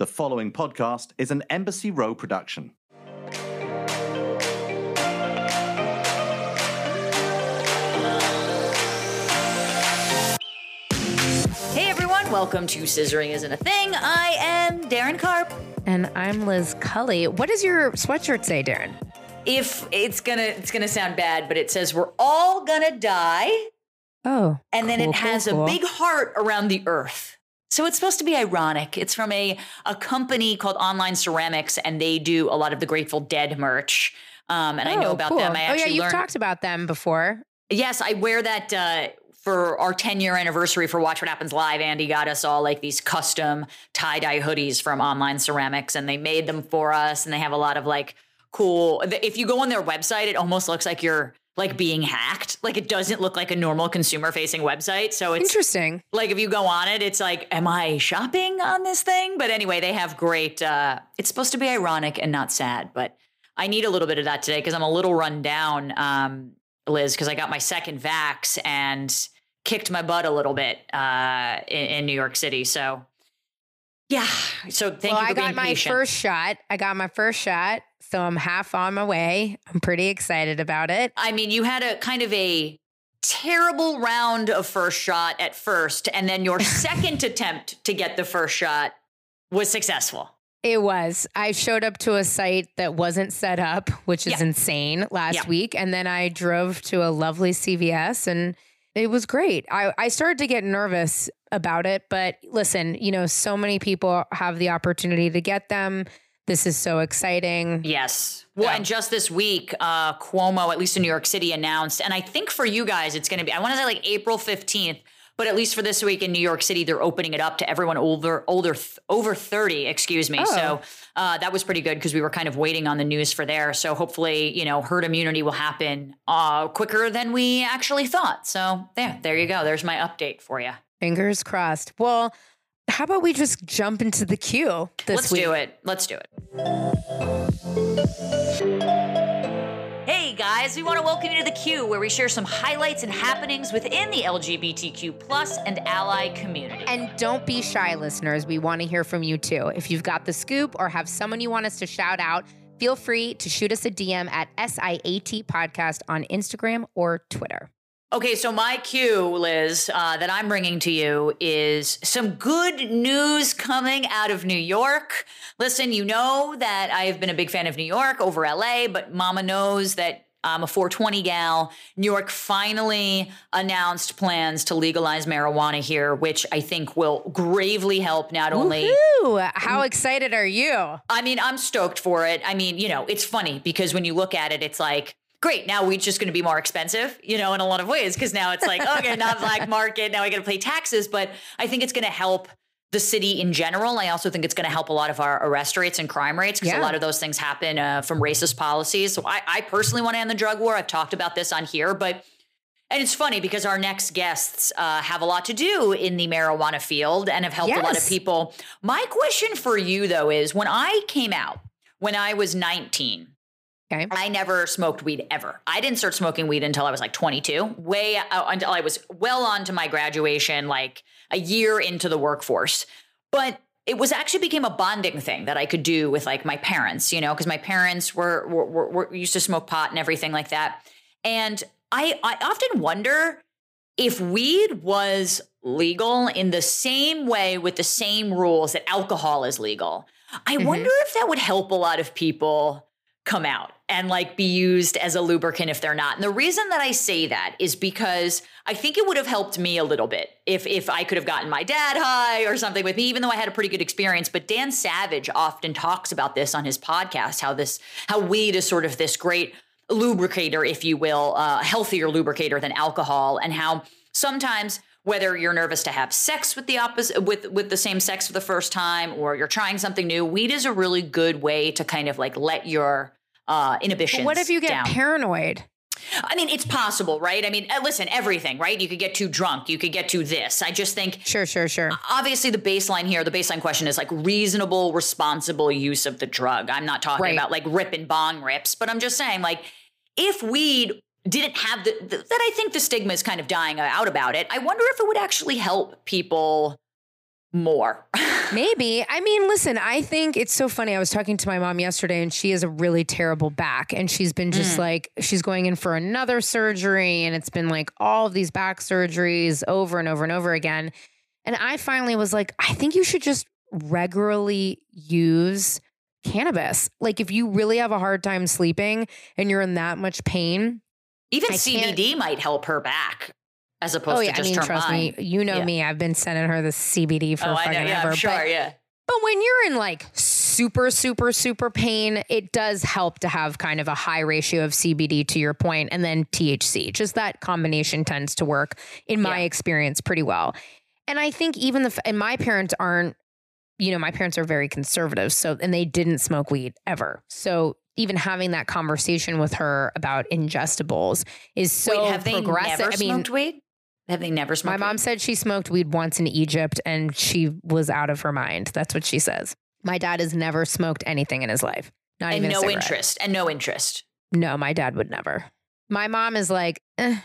The following podcast is an Embassy Row production. Hey everyone, welcome to Scissoring Isn't a Thing. I am Darren Karp. And I'm Liz Cully. What does your sweatshirt say, Darren? If it's gonna it's gonna sound bad, but it says we're all gonna die. Oh. And then cool, it has cool, cool. a big heart around the earth. So it's supposed to be ironic. It's from a, a company called Online Ceramics, and they do a lot of the Grateful Dead merch. Um, and I know Oh, about cool. them. I oh, yeah, you've learned. talked about them before. Yes, I wear that uh, for our 10 year anniversary for Watch What Happens Live. Andy got us all like these custom tie dye hoodies from Online Ceramics, and they made them for us. And they have a lot of like cool. If you go on their website, it almost looks like you're like being hacked. Like it doesn't look like a normal consumer facing website. So it's Interesting. like if you go on it, it's like, am I shopping on this thing? But anyway, they have great. Uh, it's supposed to be ironic and not sad, but I need a little bit of that today because I'm a little run down, um, Liz, because I got my second vax and kicked my butt a little bit uh, in, in New York City. So yeah, so thank well, you for being here. I got my patient. first shot. I got my first shot, so I'm half on my way. I'm pretty excited about it. I mean, you had a kind of a terrible round of first shot at first, and then your second attempt to get the first shot was successful. It was. I showed up to a site that wasn't set up, which is Yeah. insane last Yeah. week. And then I drove to a lovely CVS and it was great. I, I started to get nervous about it, but listen, you know, so many people have the opportunity to get them. This is so exciting. Yes. Well, Yeah. and just this week, uh, Cuomo, at least in New York City, announced, and I think for you guys, it's going to be, I want to say like April 15th, but at least for this week in New York City, they're opening it up to everyone older, older, th- over 30, excuse me. Oh. So uh, that was pretty good because we were kind of waiting on the news for there. So hopefully, you know, herd immunity will happen uh, quicker than we actually thought. So there, there you go. There's my update for you. Fingers crossed. Well, how about we just jump into the queue this Let's week? do it. Let's do it. Hey guys, we want to welcome you to the queue where we share some highlights and happenings within the LGBTQ plus and ally community. And don't be shy, listeners. We want to hear from you too. If you've got the scoop or have someone you want us to shout out, feel free to shoot us a DM at SIAT Podcast on Instagram or Twitter. Okay, so my cue, Liz, uh, that I'm bringing to you is some good news coming out of New York. Listen, you know that I have been a big fan of New York over LA, but Mama knows that I'm a 420 gal. New York finally announced plans to legalize marijuana here, which I think will gravely help not only. Woohoo! How excited are you? I mean, I'm stoked for it. I mean, you know, it's funny because when you look at it, it's like, great, now weed's just going to be more expensive, you know, in a lot of ways. Cause now it's like, okay, not black market. Now I got to pay taxes. But I think it's going to help the city in general. I also think it's going to help a lot of our arrest rates and crime rates because a lot of those things happen uh, from racist policies. So I, I personally want to end the drug war. I've talked about this on here, but and it's funny because our next guests uh, have a lot to do in the marijuana field and have helped a lot of people. My question for you, though, is when I came out, when I was 19, Okay. I never smoked weed ever. I didn't start smoking weed until I was like 22, way uh, until I was well on to my graduation, like a year into the workforce. But it was actually became a bonding thing that I could do with like my parents, you know, because my parents were, were, were, were used to smoke pot and everything like that. And I, I often wonder if weed was legal in the same way with the same rules that alcohol is legal. I Mhm. wonder if that would help a lot of people come out and like be used as a lubricant if they're not. And the reason that I say that is because I think it would have helped me a little bit if if I could have gotten my dad high or something with me even though I had a pretty good experience, but Dan Savage often talks about this on his podcast how this how weed is sort of this great lubricator if you will, uh, healthier lubricator than alcohol and how sometimes whether you're nervous to have sex with the opposite with with the same sex for the first time or you're trying something new weed is a really good way to kind of like let your uh inhibitions But what if you get down. paranoid? I mean, it's possible, right? I mean, uh, listen, everything, right? You could get too drunk. You could get to this. I just think Sure, sure, sure. obviously the baseline here, the baseline question is like reasonable, responsible use of the drug. I'm not talking Right. about like rip and bong rips, but I'm just saying like if weed didn't have the, the that I think the stigma is kind of dying out about it. I wonder if it would actually help people more. Maybe. I mean, listen, I think it's so funny. I was talking to my mom yesterday and she has a really terrible back and she's been just Mm. like she's going in for another surgery and it's been like all of these back surgeries over and over and over again. And I finally was like, I think you should just regularly use cannabis. Like if you really have a hard time sleeping and you're in that much pain, Even I CBD might help her back as oh, opposed oh yeah, to just I mean, her trust mind. me, you know Yeah. me. I've been sending her the CBD for oh, fucking know. Yeah, ever. Sure. but, yeah. but when you're in like super, super, super pain, it does help to have kind of a high ratio of CBD to your point, and then THC. Just that combination tends to work, in my experience, pretty well. And I think even the and my parents aren't, you know, my parents are very conservative, so and they didn't smoke weed ever. So even having that conversation with her about ingestibles is so Wait, have they progressive. never I mean, smoked weed? Have they never smoked? my mom weed? said she smoked weed once in Egypt and she was out of her mind. That's what she says. My dad has never smoked anything in his life. Not and even no interest. And no interest. No, my dad would never. My mom is like, eh.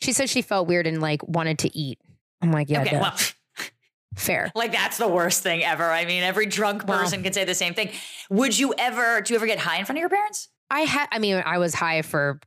she said she felt weird and like wanted to eat. I'm like, yeah, okay, well, fair. like that's the worst thing ever. I mean, every drunk Well- person can say the same thing. Would you ever? Do you ever get high in front of your parents? I had, I mean, I was high for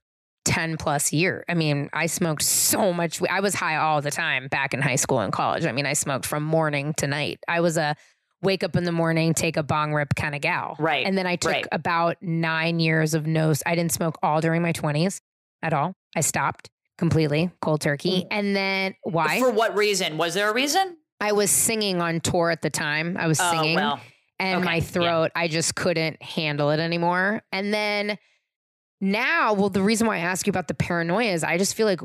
10 plus year. I mean, I smoked so much. I was high all the time back in high school and college. I mean, I smoked from morning to night. I was a wake up in the morning, take a bong rip kind of gal. Right, And then I took right. about nine years of no, I didn't smoke all during my 20s at all. I stopped completely cold turkey. And then why? Mm. For what reason? Was there a reason? I was singing on tour at the time. I was singing Oh well, and Okay, my yeah. throat, I just couldn't handle it anymore. And then now, well, the reason why I ask you about the paranoia is I just feel like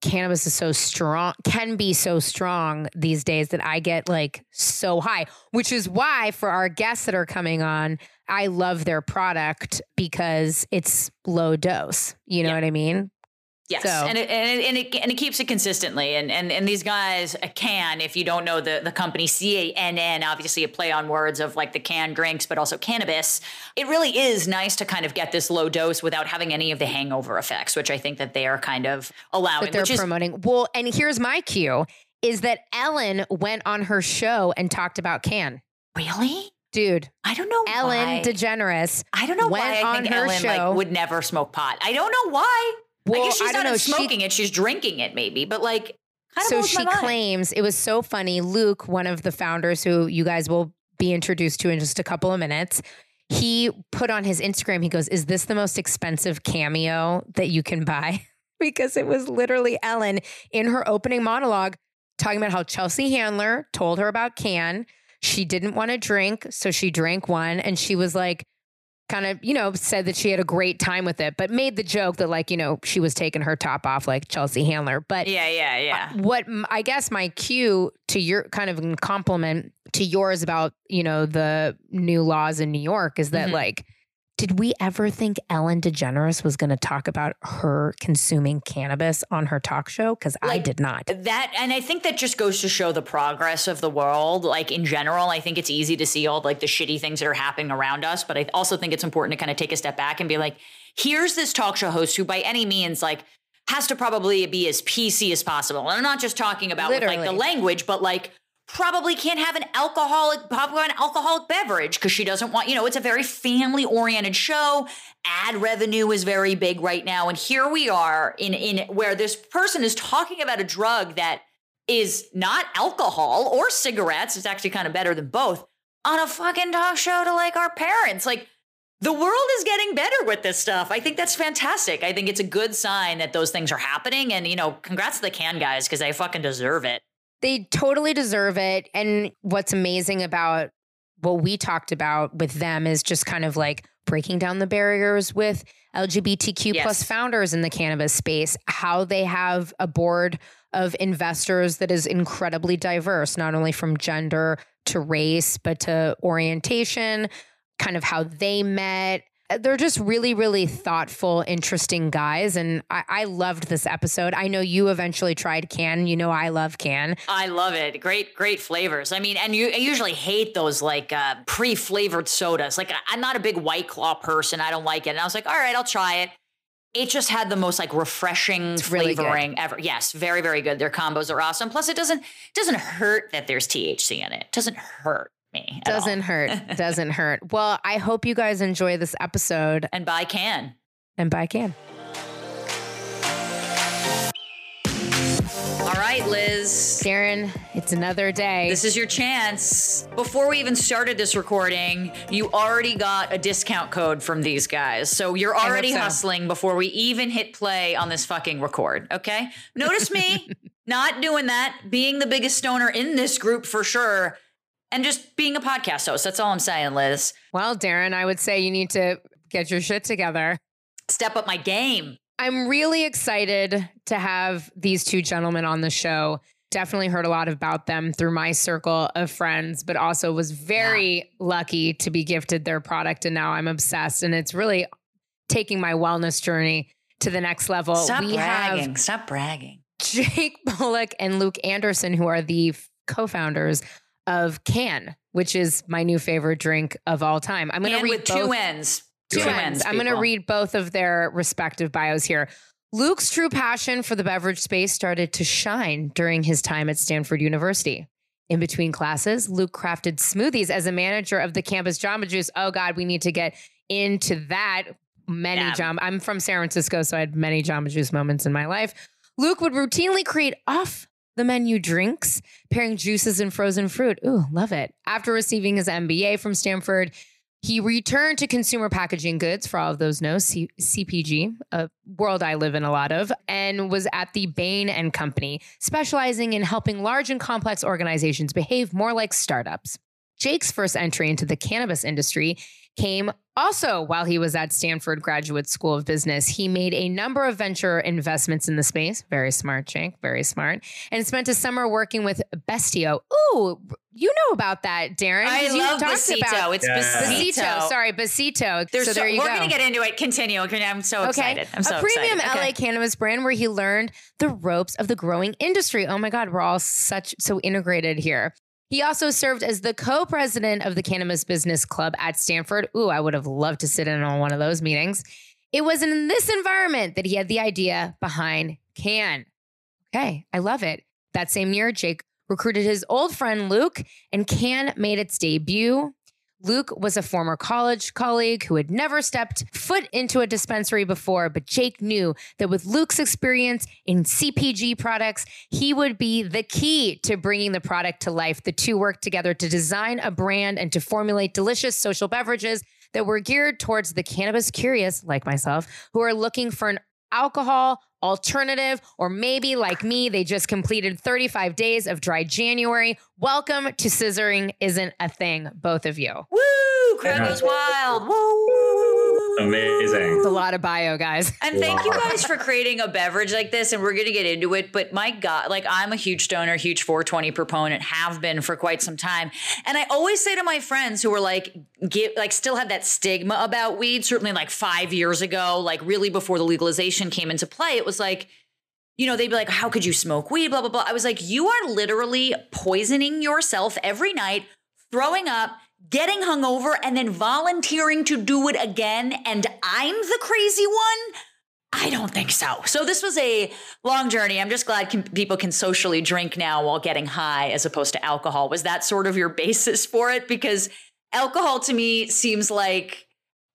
cannabis is so strong, can be so strong these days that I get like so high, which is why for our guests that are coming on, I love their product because it's low dose. You know Yeah. what I mean? Yes, So- and it, and it and it and it keeps it consistently. And and and these guys can, if you don't know the the company C A N N, obviously a play on words of like the canned drinks, but also cannabis. It really is nice to kind of get this low dose without having any of the hangover effects, which I think that they are kind of allowing. that they're which is promoting. Well, and here's my cue is that Ellen went on her show and talked about can. really. Dude, I don't know Ellen why. DeGeneres I don't know why I think Ellen show. like would never smoke pot. I don't know why. Well, I guess she's I don't not know. smoking She, it; she's drinking it, maybe. But like, so she claims it was so funny. Luke, one of the founders, who you guys will be introduced to in just a couple of minutes, he put on his Instagram. He goes, "Is this the most expensive cameo that you can buy?" because it was literally Ellen in her opening monologue talking about how Chelsea Handler told her about can. She didn't want to drink, so she drank one, and she was like. Kind of, you know, said that she had a great time with it, but made the joke that, like, you know, she was taking her top off like Chelsea Handler. But Yeah, yeah, yeah. what I guess my cue to your kind of compliment to yours about, you know, the new laws in New York is that Mhm. like, did we ever think Ellen DeGeneres was going to talk about her consuming cannabis on her talk show? Because I did not. That and I think that just goes to show the progress of the world. Like in general, I think it's easy to see all like the shitty things that are happening around us, but I also think it's important to kind of take a step back and be like, here's this talk show host who by any means like has to probably be as PC as possible. And I'm not just talking about with, like the language, but like probably can't have an alcoholic probably an alcoholic beverage because she doesn't want you know it's a very family oriented show ad revenue is very big right now and here we are in in where this person is talking about a drug that is not alcohol or cigarettes it's actually kind of better than both on a fucking talk show to like our parents like the world is getting better with this stuff. I think that's fantastic. I think it's a good sign that those things are happening. And, you know, congrats to the can guys because they fucking deserve it. They totally deserve it. And what's amazing about what we talked about with them is just kind of like breaking down the barriers with LGBTQ Yes. plus founders in the cannabis space, how they have a board of investors that is incredibly diverse, not only from gender to race, but to orientation, kind of how they met. They're just really, really thoughtful, interesting guys. And I, I loved this episode. I know you eventually tried can. You know, I love can. I love it. Great, great flavors. I mean, and you I usually hate those like uh, pre-flavored sodas. Like I'm not a big White Claw person. I don't like it. And I was like, all right, I'll try it. it just had the most like refreshing really flavoring ever. Yes, very very good. Their combos are awesome. Plus, it doesn't doesn't hurt that there's THC in it. it doesn't hurt me. Doesn't hurt. Doesn't hurt. Well, I hope you guys enjoy this episode and buy can. and bye can. All right, Liz. Darren, it's another day. This is your chance. Before we even started this recording, you already got a discount code from these guys. So you're already so. hustling before we even hit play on this fucking record. Okay. Notice me not doing that, being the biggest stoner in this group for sure, and just being a podcast host. That's all I'm saying, Liz. well, Darren, I would say you need to get your shit together. Step up my game. I'm really excited to have these two gentlemen on the show. Definitely heard a lot about them through my circle of friends, but also was very lucky to be gifted their product. And now I'm obsessed. And it's really taking my wellness journey to the next level. Stop we bragging. have Stop bragging. Jake Bullock and Luke Anderson, who are the co founders of Can, which is my new favorite drink of all time. I'm going to read with both two ends. two ends. I'm going to read both of their respective bios here. Luke's true passion for the beverage space started to shine during his time at Stanford University. In between classes, Luke crafted smoothies as a manager of the campus Jamba Juice. Oh God, we need to get into that. Many Yeah. Jamba. I'm from San Francisco, so I had many Jamba Juice moments in my life. Luke would routinely create off the menu drinks, pairing juices and frozen fruit. Ooh, love it. After receiving his MBA from Stanford, he returned to consumer packaging goods, for all of those know, C- CPG, a world I live in a lot of, and was at the Bain and Company, specializing in helping large and complex organizations behave more like startups. Jake's first entry into the cannabis industry came also while he was at Stanford Graduate School of Business. He made a number of venture investments in the space. Very smart, Jake. Very smart. And spent a summer working with Bestio. Ooh, you know about that, Darren. I 'cause you love talked Besito. about- It's Yeah. Besito. Besito. Sorry, Besito. There's so so, there you we're go. gonna get into it. Continue. I'm so excited. I'm so excited. a premium excited. LA Okay. cannabis brand where he learned the ropes of the growing industry. Oh my God, we're all such so integrated here. He also served as the co-president of the Cannabis Business Club at Stanford. Ooh, I would have loved to sit in on one of those meetings. It was in this environment that he had the idea behind Can. Okay, I love it. That same year, Jake recruited his old friend Luke, and Can made its debut. Luke was a former college colleague who had never stepped foot into a dispensary before, but Jake knew that with Luke's experience in CPG products, he would be the key to bringing the product to life. The two worked together to design a brand and to formulate delicious social beverages that were geared towards the cannabis curious, like myself, who are looking for an alcohol alternative, or maybe like me, they just completed 35 days of dry January. Welcome to Scissoring Isn't a Thing, both of you. Woo! Crowd goes wild. Woo! Amazing. It's a lot of bio, guys. And thank you guys for creating a beverage like this. And we're going to get into it. But my God, like I'm a huge stoner, huge 420 proponent, have been for quite some time. And I always say to my friends who are like, get, like still have that stigma about weed, certainly like five years ago, like really before the legalization came into play, it was like, you know, they'd be like, how could you smoke weed? Blah, blah, blah. I was like, you are literally poisoning yourself every night, throwing up, getting hungover, and then volunteering to do it again. And I'm the crazy one. I don't think so. So this was a long journey. I'm just glad can, people can socially drink now while getting high as opposed to alcohol. Was that sort of your basis for it? Because alcohol to me seems like,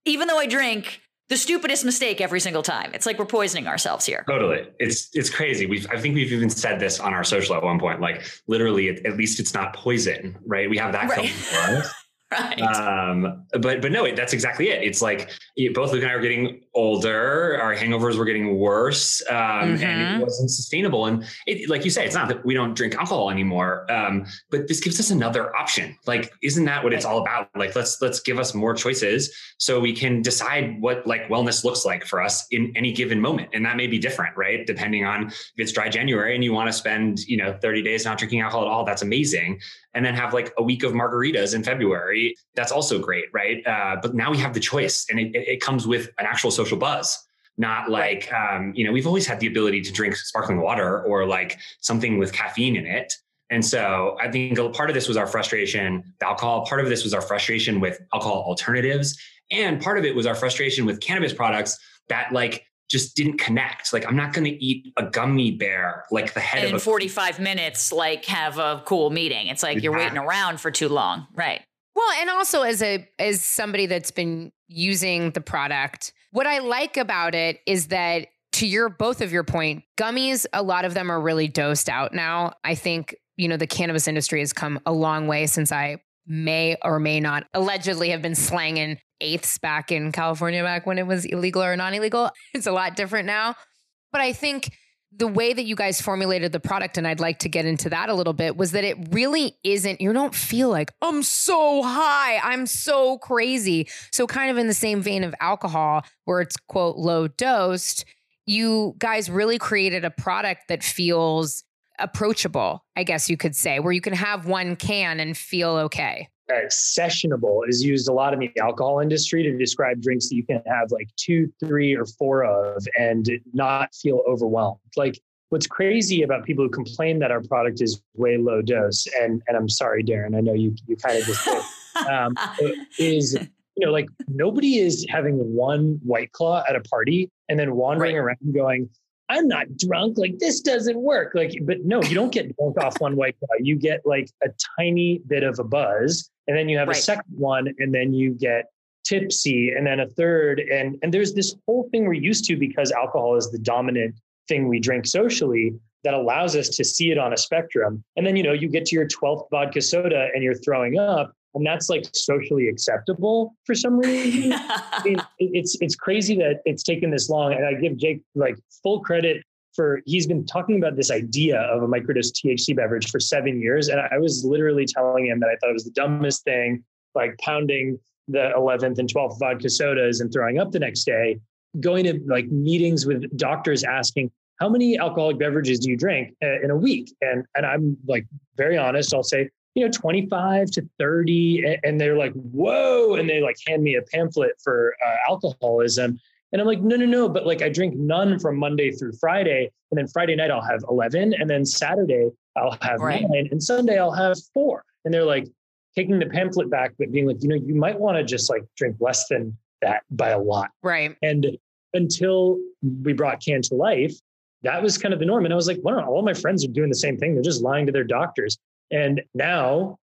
even though I drink, the stupidest mistake every single time. It's like we're poisoning ourselves here. Totally. It's it's crazy. We've I think we've even said this on our social at one point. Like literally, at, at least it's not poison, right? We have that Right. going for us. Right. Um, but but no, it, that's exactly it. It's like you- both Luke and I are getting older. Our hangovers were getting worse, um, and Mhm. it wasn't sustainable. And it, like you say, it's not that we don't drink alcohol anymore, um, but this gives us another option. Like, isn't that what it's all about? Like, let's let's give us more choices so we can decide what like wellness looks like for us in any given moment, and that may be different, right? Depending on if it's dry January and you want to spend you know 30 days not drinking alcohol at all, that's amazing and then have like a week of margaritas in February. That's also great, right? Uh, but now we have the choice, and it, it comes with an actual social buzz. Not like um, you know, we've always had the ability to drink sparkling water or like something with caffeine in it. And so I think a part of this was our frustration with alcohol. Part of this was our frustration with alcohol alternatives. And part of it was our frustration with cannabis products that like just didn't connect. Like I'm not going to eat a gummy bear like the head and of in a 45 minutes, like have a cool meeting. It's like you're Yeah. waiting around for too long. Right. Well, and also as a as somebody that's been using the product, what I like about it is that to your both of your point, gummies, a lot of them are really dosed out now. I think, you know, the cannabis industry has come a long way since I may or may not allegedly have been slanging eighths back in California back when it was illegal or non-illegal. It's a lot different now. But I think the way that you guys formulated the product, and I'd like to get into that a little bit, was that it really isn't, you don't feel like, I'm so high, I'm so crazy. So, kind of in the same vein of alcohol, where it's quote low dosed, you guys really created a product that feels approachable, I guess you could say, where you can have one can and feel okay. uh, sessionable is used a lot in the alcohol industry to describe drinks that you can have like two, three, or four of and not feel overwhelmed. Like what's crazy about people who complain that our product is way low dose, and and I'm sorry, Darren, I know you you kind of just did, um, is you know like nobody is having one white claw at a party and then wandering Right. around going. I'm not drunk. Like this doesn't work. Like, but no, you don't get drunk off one white guy. You get like a tiny bit of a buzz, and then you have Right. a second one, and then you get tipsy, and then a third, and and there's this whole thing we're used to because alcohol is the dominant thing we drink socially that allows us to see it on a spectrum. And then you know you get to your twelfth vodka soda and you're throwing up, and that's like socially acceptable for some reason. I mean, it's it's crazy that it's taken this long, and I give Jake like full credit for he's been talking about this idea of a microdose THC beverage for seven years, and I was literally telling him that I thought it was the dumbest thing, like pounding the 11th and 12th vodka sodas and throwing up the next day, going to like meetings with doctors asking how many alcoholic beverages do you drink uh, in a week, and and I'm like very honest, I'll say you know 25 to 30 a- and they're like whoa and they like hand me a pamphlet for uh, alcoholism and i'm like no no no but like i drink none from monday through friday and then friday night i'll have 11 and then saturday i'll have Right. nine and sunday i'll have four and they're like taking the pamphlet back but being like you know you might want to just like drink less than that by a lot Right. and until we brought Can to life, that was kind of the norm. And I was like, wow, all my friends are doing the same thing. They're just lying to their doctors. And now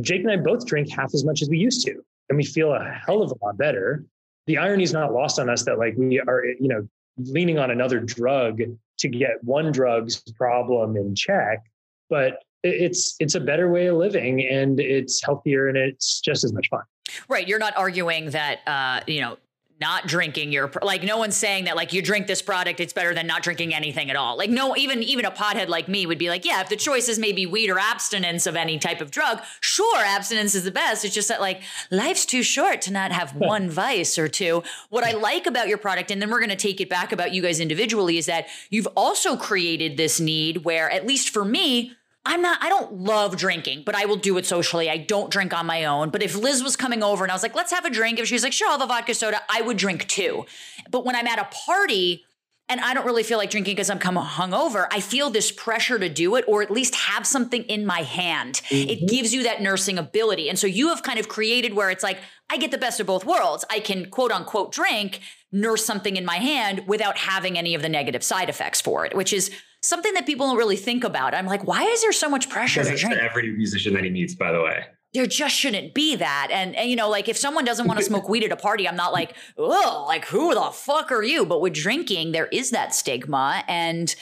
Jake and I both drink half as much as we used to, and we feel a hell of a lot better. The irony is not lost on us that like we are, you know, leaning on another drug to get one drug's problem in check, but it's it's a better way of living and it's healthier and it's just as much fun. Right. You're not arguing that, uh, you know, not drinking your like no one's saying that like you drink this product it's better than not drinking anything at all. Like no even even a pothead like me would be like yeah if the choice is maybe weed or abstinence of any type of drug sure abstinence is the best. It's just that like life's too short to not have one vice or two. What i hmm. like about your product and then we're going to take it back about you guys individually is that you've also created this need where at least for me I'm not, I don't love drinking, but I will do it socially. I don't drink on my own. But if Liz was coming over and I was like, let's have a drink, if she was like, sure, I'll have a vodka soda, I would drink too. But when I'm at a party and I don't really feel like drinking because I'm come hungover, I feel this pressure to do it or at least have something in my hand. It mm-hmm. gives you that nursing ability. And so you have kind of created where it's like, I get the best of both worlds. I can quote unquote drink, nurse something in my hand without having any of the negative side effects for it, which is something that people don't really think about. I'm like, why is there so much pressure Because to it's drink? to every musician that he meets, by the way. there just shouldn't be that. And, and you know, like if someone doesn't want to smoke weed at a party, I'm not like, oh, like who the fuck are you? But with drinking, there is that stigma. And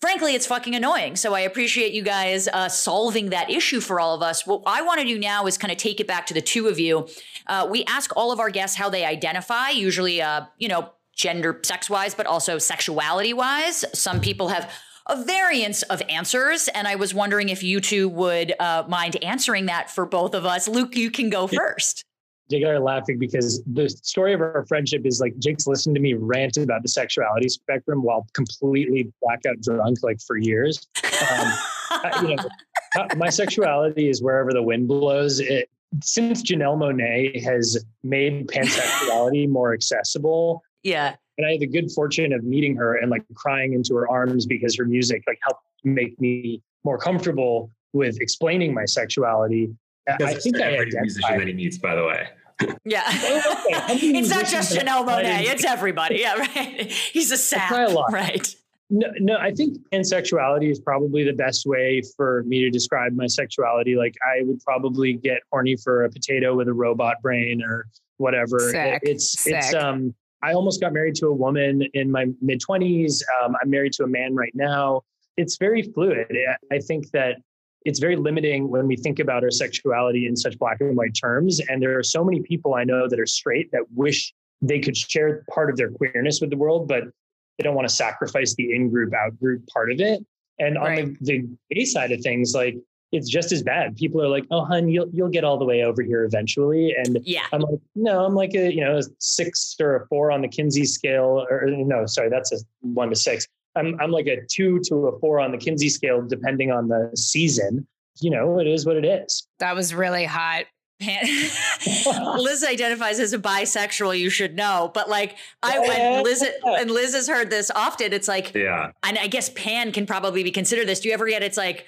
frankly, it's fucking annoying. So I appreciate you guys uh, solving that issue for all of us. What I want to do now is kind of take it back to the two of you. Uh, we ask all of our guests how they identify, usually, uh, you know, gender, sex wise, but also sexuality wise. Some people have a variance of answers. And I was wondering if you two would uh, mind answering that for both of us. Luke, you can go first. Jake and I are laughing because the story of our friendship is like Jake's listened to me rant about the sexuality spectrum while completely blackout drunk, like for years. Um, I- you know, uh, my sexuality is wherever the wind blows. It, since Janelle Monáe has made pansexuality more accessible, Yeah. And I had the good fortune of meeting her and like crying into her arms because her music like helped make me more comfortable with explaining my sexuality. I- Because I it's think to I every musician that he meets, by the way. Yeah. it's not just Janelle Monáe, it's everybody. Yeah, right. He's a sap. a lot. Right. No, no, I think pansexuality is probably the best way for me to describe my sexuality. Like I would probably get horny for a potato with a robot brain or whatever. Sick. It's Sick. it's um I almost got married to a woman in my mid 20s. Um, I'm married to a man right now. It's very fluid. I think that it's very limiting when we think about our sexuality in such black and white terms. And there are so many people I know that are straight that wish they could share part of their queerness with the world, but they don't want to sacrifice the in-group, out-group part of it. And on Right. the, the gay side of things, like it's just as bad. People are like, "Oh, hun, you'll you'll get all the way over here eventually." And Yeah. I'm like, no, I'm like a you know a six or a four on the Kinsey scale, or no, sorry, that's a one to six. I'm I'm like a two to a four on the Kinsey scale, depending on the season. You know, it is what it is. That was really hot. Pan- Liz identifies as a bisexual, you should know. But like I Yeah. and Liz and Liz has heard this often. It's like Yeah. and I guess pan can probably be considered this. Do you ever get it's like,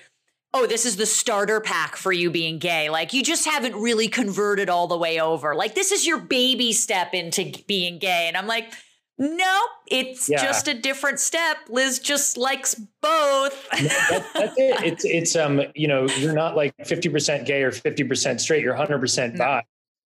oh, this is the starter pack for you being gay? Like you just haven't really converted all the way over. Like this is your baby step into being gay. And I'm like, no, it's Yeah. just a different step. Liz just likes both. That, that's it. It's it's um you know you're not like 50% gay or 50% straight. You're 100% No. bi.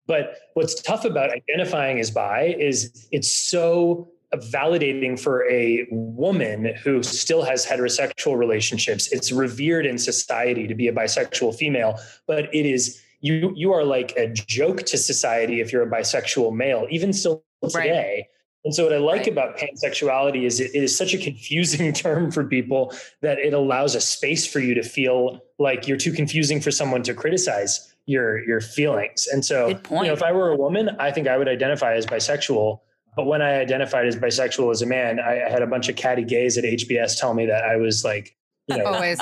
But what's tough about identifying as bi is it's so validating for a woman who still has heterosexual relationships. It's revered in society to be a bisexual female, but it is you you are like a joke to society if you're a bisexual male, even still Right. today. And so what I like Right. about pansexuality is it, it is such a confusing term for people that it allows a space for you to feel like you're too confusing for someone to criticize your your feelings. And so, you know, if I were a woman, I think I would identify as bisexual. But when I identified as bisexual as a man, I, I had a bunch of catty gays at HBS tell me that I was like, you know, Always.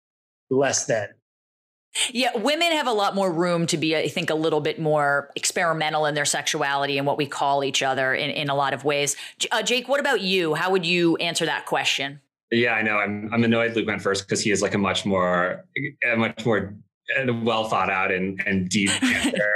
less than. Yeah, women have a lot more room to be, I think, a little bit more experimental in their sexuality and what we call each other in, in a lot of ways. Uh, Jake, what about you? How would you answer that question? Yeah, I know. I'm I'm annoyed Luke went first because he is like a much more a much more uh, well thought out and and deep answer.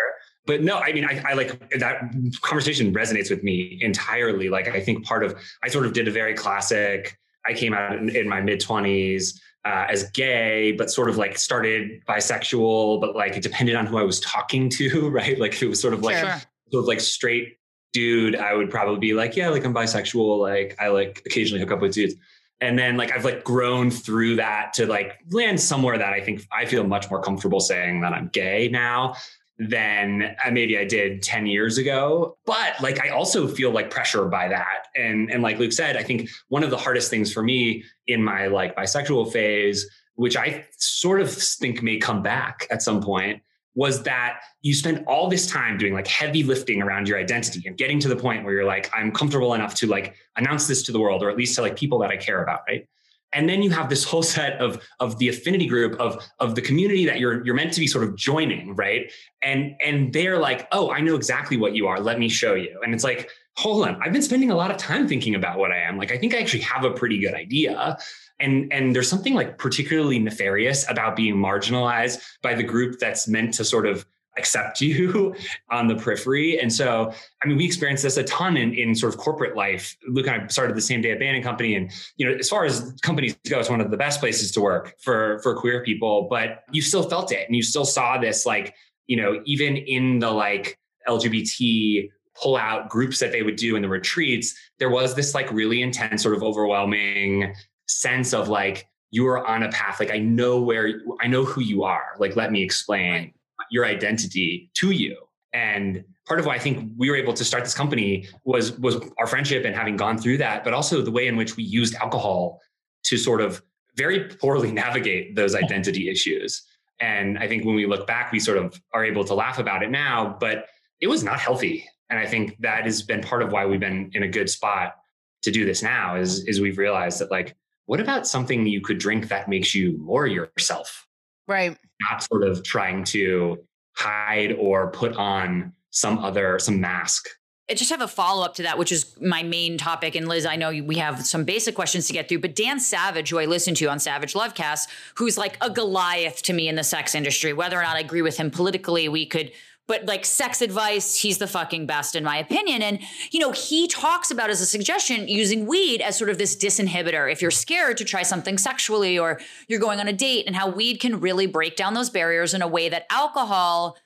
But no, I mean, I, I like that conversation resonates with me entirely. Like, I think part of I sort of did a very classic. I came out in, in my mid twenties uh, as gay, but sort of like started bisexual, but like it depended on who I was talking to, right? Like it was sort of like Sure. sort of like straight dude, I would probably be like, yeah, like I'm bisexual. Like I like occasionally hook up with dudes. And then like I've like grown through that to like land somewhere that I think I feel much more comfortable saying that I'm gay now than uh, maybe I did 10 years ago. But like I also feel like pressure by that. And and like Luke said, I think one of the hardest things for me in my like bisexual phase, which I sort of think may come back at some point, was that you spend all this time doing like heavy lifting around your identity and getting to the point where you're like, I'm comfortable enough to like announce this to the world, or at least to like people that I care about, right? And then you have this whole set of of the affinity group of of the community that you're you're meant to be sort of joining, right? And and they're like, oh, I know exactly what you are. Let me show you. And it's like, hold on, I've been spending a lot of time thinking about what I am. Like, I think I actually have a pretty good idea. And and there's something like particularly nefarious about being marginalized by the group that's meant to sort of accept you on the periphery. And so, I mean, we experienced this a ton in, in sort of corporate life. Luke and I started the same day at Bain and Company. And, you know, as far as companies go, it's one of the best places to work for, for queer people, but you still felt it and you still saw this, like, you know, even in the like LGBT pull out groups that they would do in the retreats, there was this like really intense, sort of overwhelming sense of like, you are on a path. Like, I know where, I know who you are. Like, let me explain Right. Your identity to you. And part of why I think we were able to start this company was was our friendship and having gone through that, but also the way in which we used alcohol to sort of very poorly navigate those identity issues. And I think when we look back, we sort of are able to laugh about it now, but it was not healthy. And I think that has been part of why we've been in a good spot to do this now is, is we've realized that like, what about something you could drink that makes you more yourself? Right. not sort of trying to hide or put on some other some mask I just have a follow up to that, which is my main topic. And Liz, I know we have some basic questions to get through, but Dan Savage, who I listen to on Savage Lovecast, who's like a Goliath to me in the sex industry, whether or not I agree with him politically, we could but like sex advice, he's the fucking best in my opinion. And, you know, he talks about as a suggestion using weed as sort of this disinhibitor. If you're scared to try something sexually or you're going on a date, and how weed can really break down those barriers in a way that alcohol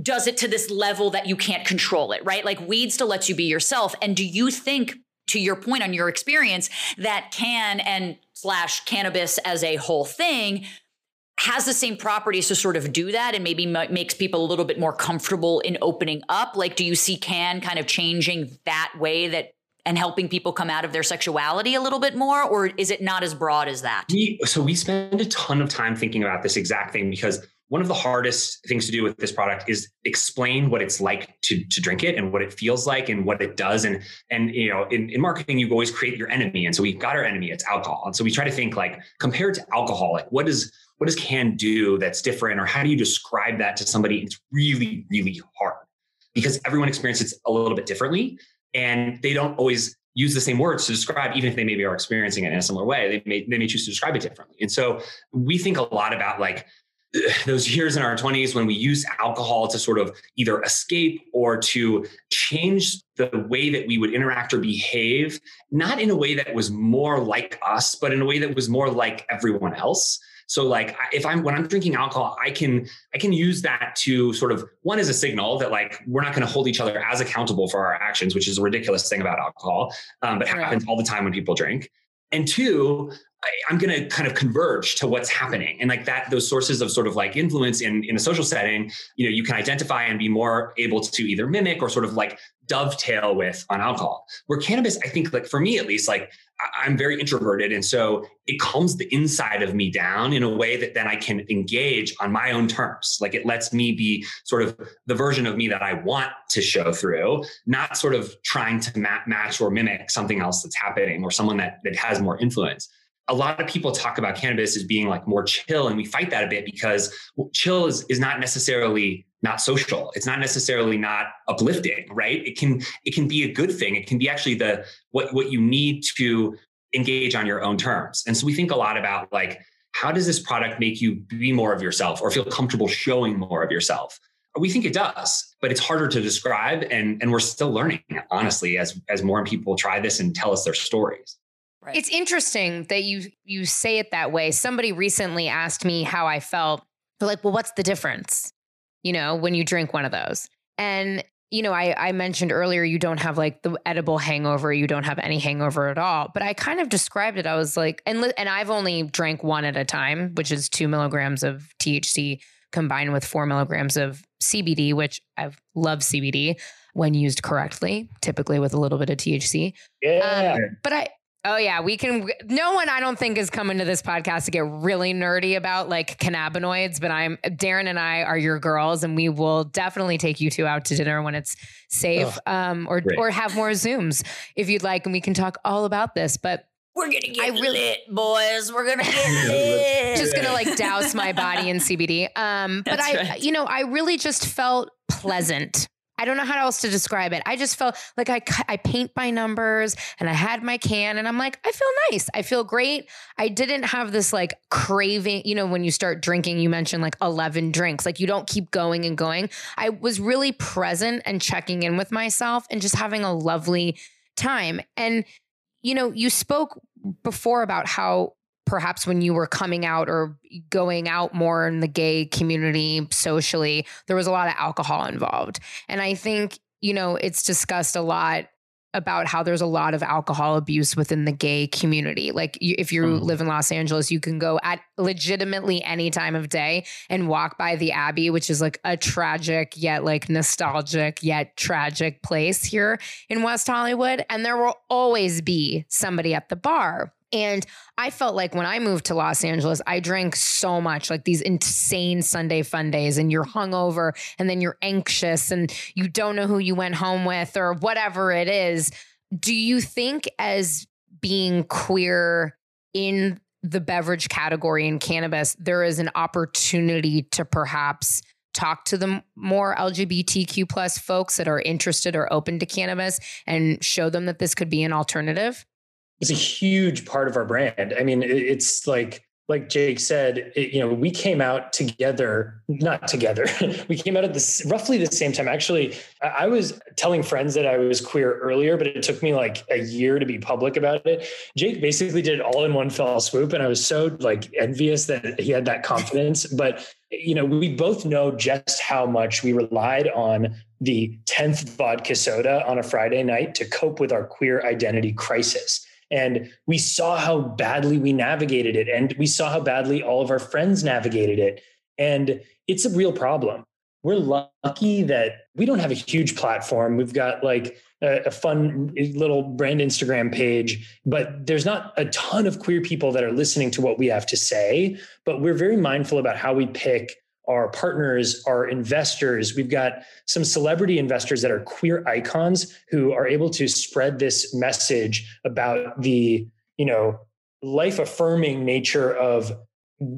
does it to this level that you can't control it, right? Like weed still lets you be yourself. And do you think, to your point on your experience, that can and slash cannabis as a whole thing has the same properties to sort of do that and maybe m- makes people a little bit more comfortable in opening up? Like, do you see can kind of changing that way that and helping people come out of their sexuality a little bit more or is it not as broad as that we, so we spend a ton of time thinking about this exact thing because one of the hardest things to do with this product is explain what it's like to, to drink it and what it feels like and what it does. And, and you know, in, in marketing, you always create your enemy. And so we've got our enemy, it's alcohol. And so we try to think like compared to alcohol, like what does, what does can do that's different? Or how do you describe that to somebody? It's really, really hard because everyone experiences it a little bit differently and they don't always use the same words to describe, even if they maybe are experiencing it in a similar way, they may, they may choose to describe it differently. And so we think a lot about like, those years in our 20s when we use alcohol to sort of either escape or to change the way that we would interact or behave, not in a way that was more like us, but in a way that was more like everyone else. So like if I'm when I'm drinking alcohol, I can I can use that to sort of one as a signal that like we're not going to hold each other as accountable for our actions, which is a ridiculous thing about alcohol, um, but right. happens all the time when people drink. And two, I, am going to kind of converge to what's mm-hmm. happening. And like that those sources of sort of like influence in in a social setting you know you can identify and be more able to either mimic or sort of like dovetail with on alcohol. Where cannabis i think like for me at least like i'm very introverted and so it calms the inside of me down in a way that then i can engage on my own terms. Like it lets me be sort of the version of me that i want to show through not sort of trying to match or mimic something else that's happening or someone that that has more influence a lot of people talk about cannabis as being like more chill and we fight that a bit because chill is, is not necessarily not social. It's not necessarily not uplifting right? It can it can be a good thing. It can be actually the what what you need to engage on your own terms. And so we think a lot about like how does this product make you be more of yourself or feel comfortable showing more of yourself? We think it does but it's harder to describe and and we're still learning honestly as as more people try this and tell us their stories Right. It's interesting that you you say it that way. Somebody recently asked me how I felt. They're like, "Well, what's the difference?" You know, when you drink one of those. And you know, I I mentioned earlier you don't have like the edible hangover, you don't have any hangover at all. But I kind of described it. I was like, and and I've only drank one at a time, which is two milligrams of THC combined with four milligrams of CBD, which I love CBD when used correctly, typically with a little bit of THC. Yeah. Um, but I Oh yeah, we can. No one, I don't think, is coming to this podcast to get really nerdy about like cannabinoids. But I'm Darren and I are your girls, and we will definitely take you two out to dinner when it's safe, oh, um, or great. or have more zooms if you'd like, and we can talk all about this. But we're gonna get I really, lit, boys. We're gonna get lit. Just gonna like douse my body in CBD. Um, but I, right. you know, I really just felt pleasant I don't know how else to describe it. I just felt like I I paint by numbers and I had my can and I'm like I feel nice. I feel great. I didn't have this like craving, you know, when you start drinking you mentioned like 11 drinks. Like you don't keep going and going. I was really present and checking in with myself and just having a lovely time. And you know, you spoke before about how perhaps when you were coming out or going out more in the gay community socially, there was a lot of alcohol involved. And I think, you know, it's discussed a lot about how there's a lot of alcohol abuse within the gay community. Like you, if you mm. live in Los Angeles, you can go at legitimately any time of day and walk by the Abbey, which is like a tragic yet like nostalgic yet tragic place here in West Hollywood, and there will always be somebody at the bar. And I felt like when I moved to Los Angeles, I drank so much, like these insane Sunday fun days, and you're hungover and then you're anxious and you don't know who you went home with or whatever it is. Do you think, as being queer in the beverage category in cannabis, there is an opportunity to perhaps talk to the more LGBTQ plus folks that are interested or open to cannabis and show them that this could be an alternative? It's a huge part of our brand. I mean, it's like like Jake said, it, you know, we came out together, not together. we came out at this roughly the same time. Actually, I was telling friends that I was queer earlier, but it took me like a year to be public about it. Jake basically did it all in one fell swoop, and I was so like envious that he had that confidence. but you know, we both know just how much we relied on the 10th vodka soda on a Friday night to cope with our queer identity crisis and we saw how badly we navigated it. And we saw how badly all of our friends navigated it. And it's a real problem. We're lucky that we don't have a huge platform. We've got like a, a fun little brand Instagram page, but there's not a ton of queer people that are listening to what we have to say. But we're very mindful about how we pick our partners, our investors. We've got some celebrity investors that are queer icons who are able to spread this message about the, you know, life affirming nature of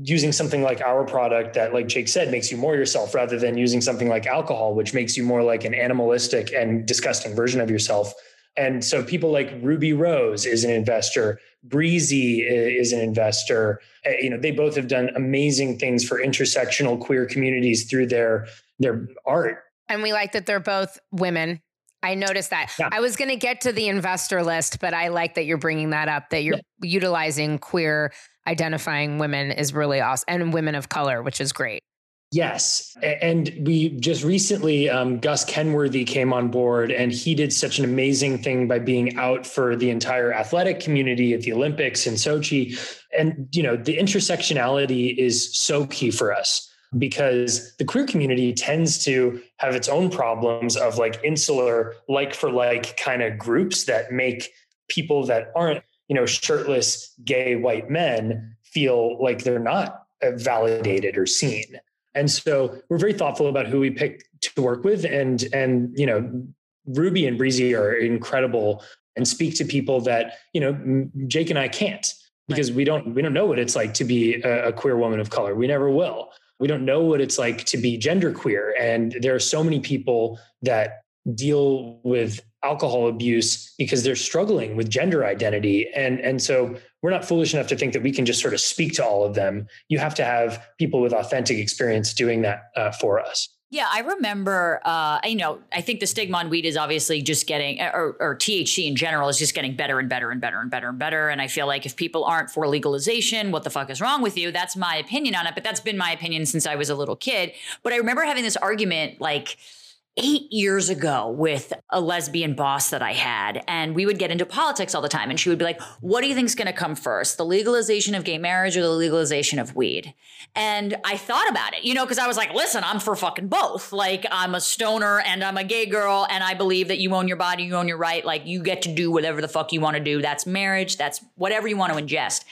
using something like our product that like Jake said makes you more yourself rather than using something like alcohol which makes you more like an animalistic and disgusting version of yourself. And so people like Ruby Rose is an investor, Breezy is an investor. Eh, you know, they both have done amazing things for intersectional queer communities through their their art. And we like that they're both women. I noticed that. Yeah. I was going to get to the investor list, but I like that you're bringing that up that you're yeah. utilizing queer identifying women is really awesome and women of color, which is great. Yes. And we just recently, um, Gus Kenworthy came on board and he did such an amazing thing by being out for the entire athletic community at the Olympics in Sochi. And, you know, the intersectionality is so key for us because the queer community tends to have its own problems of like insular, like for like kind of groups that make people that aren't, you know, shirtless, gay, white men feel like they're not validated or seen. And so we're very thoughtful about who we pick to work with. And, and, you know, Ruby and Breezy are incredible and speak to people that, you know, Jake and I can't because right. we don't, we don't know what it's like to be a, a queer woman of color. We never will. We don't know what it's like to be genderqueer. And there are so many people that deal with alcohol abuse because they're struggling with gender identity and and so we're not foolish enough to think that we can just sort of speak to all of them you have to have people with authentic experience doing that uh, for us yeah, I remember. Uh, you know, I think the stigma on weed is obviously just getting, or, or, THC in general is just getting better and better and better and better and better. And I feel like if people aren't for legalization, what the fuck is wrong with you? That's my opinion on it. But that's been my opinion since I was a little kid. But I remember having this argument, like eight years ago with a lesbian boss that I had, and we would get into politics all the time. And she would be like, What do you think's gonna come first, the legalization of gay marriage or the legalization of weed? And I thought about it, you know, because I was like, Listen, I'm for fucking both. Like, I'm a stoner and I'm a gay girl, and I believe that you own your body, you own your right. Like, you get to do whatever the fuck you wanna do. That's marriage, that's whatever you wanna ingest.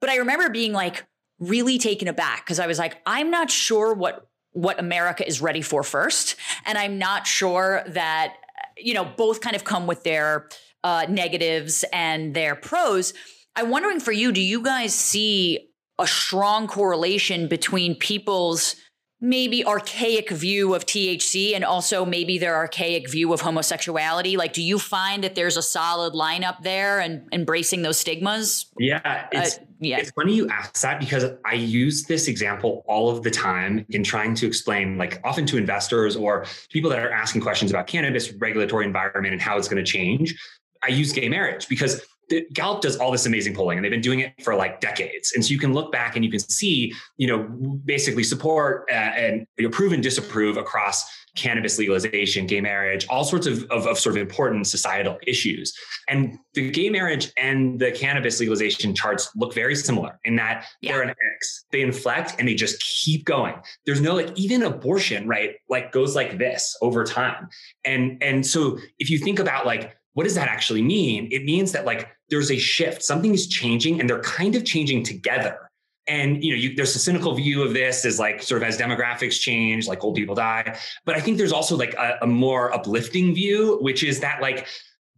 But I remember being like, really taken aback because I was like, I'm not sure what what America is ready for first. And I'm not sure that, you know, both kind of come with their uh, negatives and their pros. I'm wondering for you, do you guys see a strong correlation between people's maybe archaic view of THC and also maybe their archaic view of homosexuality? Like, do you find that there's a solid lineup there and embracing those stigmas? Yeah, it's, uh, yeah. It's funny you ask that because I use this example all of the time in trying to explain, like, often to investors or people that are asking questions about cannabis regulatory environment and how it's going to change. I use gay marriage because Gallup does all this amazing polling and they've been doing it for like decades. And so you can look back and you can see, you know, basically support uh, and approve and disapprove across cannabis legalization, gay marriage, all sorts of, of, of, sort of important societal issues. And the gay marriage and the cannabis legalization charts look very similar in that yeah. they're an X. They inflect and they just keep going. There's no like even abortion, right? Like goes like this over time. And and so if you think about like what does that actually mean? It means that like there's a shift, something is changing and they're kind of changing together. And you know, you, there's a cynical view of this as like sort of as demographics change, like old people die. But I think there's also like a, a more uplifting view, which is that like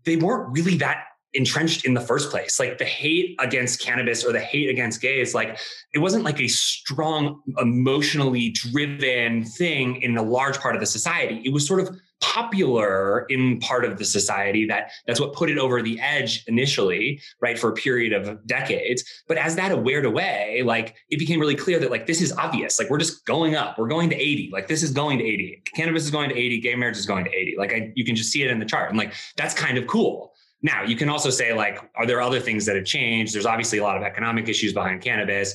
they weren't really that entrenched in the first place. Like the hate against cannabis or the hate against gays, like it wasn't like a strong, emotionally driven thing in a large part of the society. It was sort of popular in part of the society that that's what put it over the edge initially right for a period of decades. But as that awared away like it became really clear that like this is obvious. Like we're just going up. We're going to 80 like this is going to 80 cannabis is going to 80 gay marriage is going to 80 like I, you can just see it in the chart. And like that's kind of cool. Now you can also say like are there other things that have changed? There's obviously a lot of economic issues behind cannabis.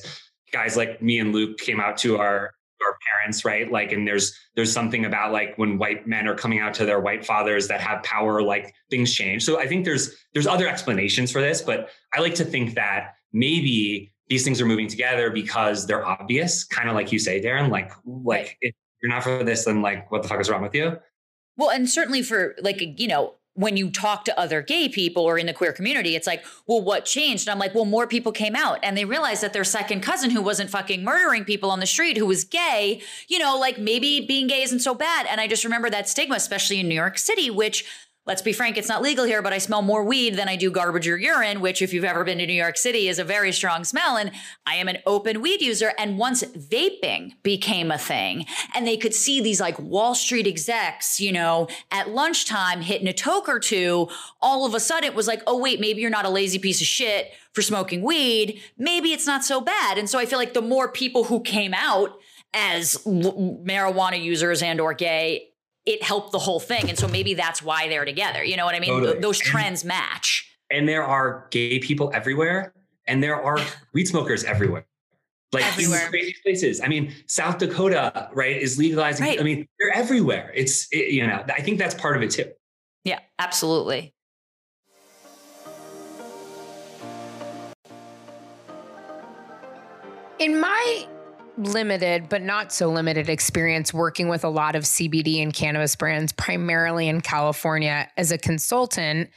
Guys like me and luke came out to our our parents right? Like and there's there's something about like when white men are coming out to their white fathers that have power like things change. So i think there's there's other explanations for this but i like to think that maybe these things are moving together because they're obvious kind of like you say darren like like if you're not for this then like what the fuck is wrong with you? Well and certainly for like you know when you talk to other gay people or in the queer community, it's like, well, what changed? And I'm like, well, more people came out and they realized that their second cousin who wasn't fucking murdering people on the street, who was gay, you know, like maybe being gay isn't so bad. And I just remember that stigma, especially in New York City, which let's be frank, it's not legal here, but I smell more weed than I do garbage or urine, which, if you've ever been to New York City, is a very strong smell. And I am an open weed user. And once vaping became a thing, and they could see these like Wall Street execs, you know, at lunchtime hitting a toke or two, all of a sudden it was like, oh, wait, maybe you're not a lazy piece of shit for smoking weed. Maybe it's not so bad. And so I feel like the more people who came out, as marijuana users and or gay it helped the whole thing. And so maybe that's why they're together. You know what I mean? Totally. Those trends and, match. And there are gay people everywhere, and there are weed smokers everywhere. Like everywhere. in crazy places. I mean, South Dakota, right, is legalizing. Right. I mean, they're everywhere. It's it, you know, I think that's part of it too. Yeah, absolutely. In my limited, but not so limited experience working with a lot of CBD and cannabis brands, primarily in California as a consultant.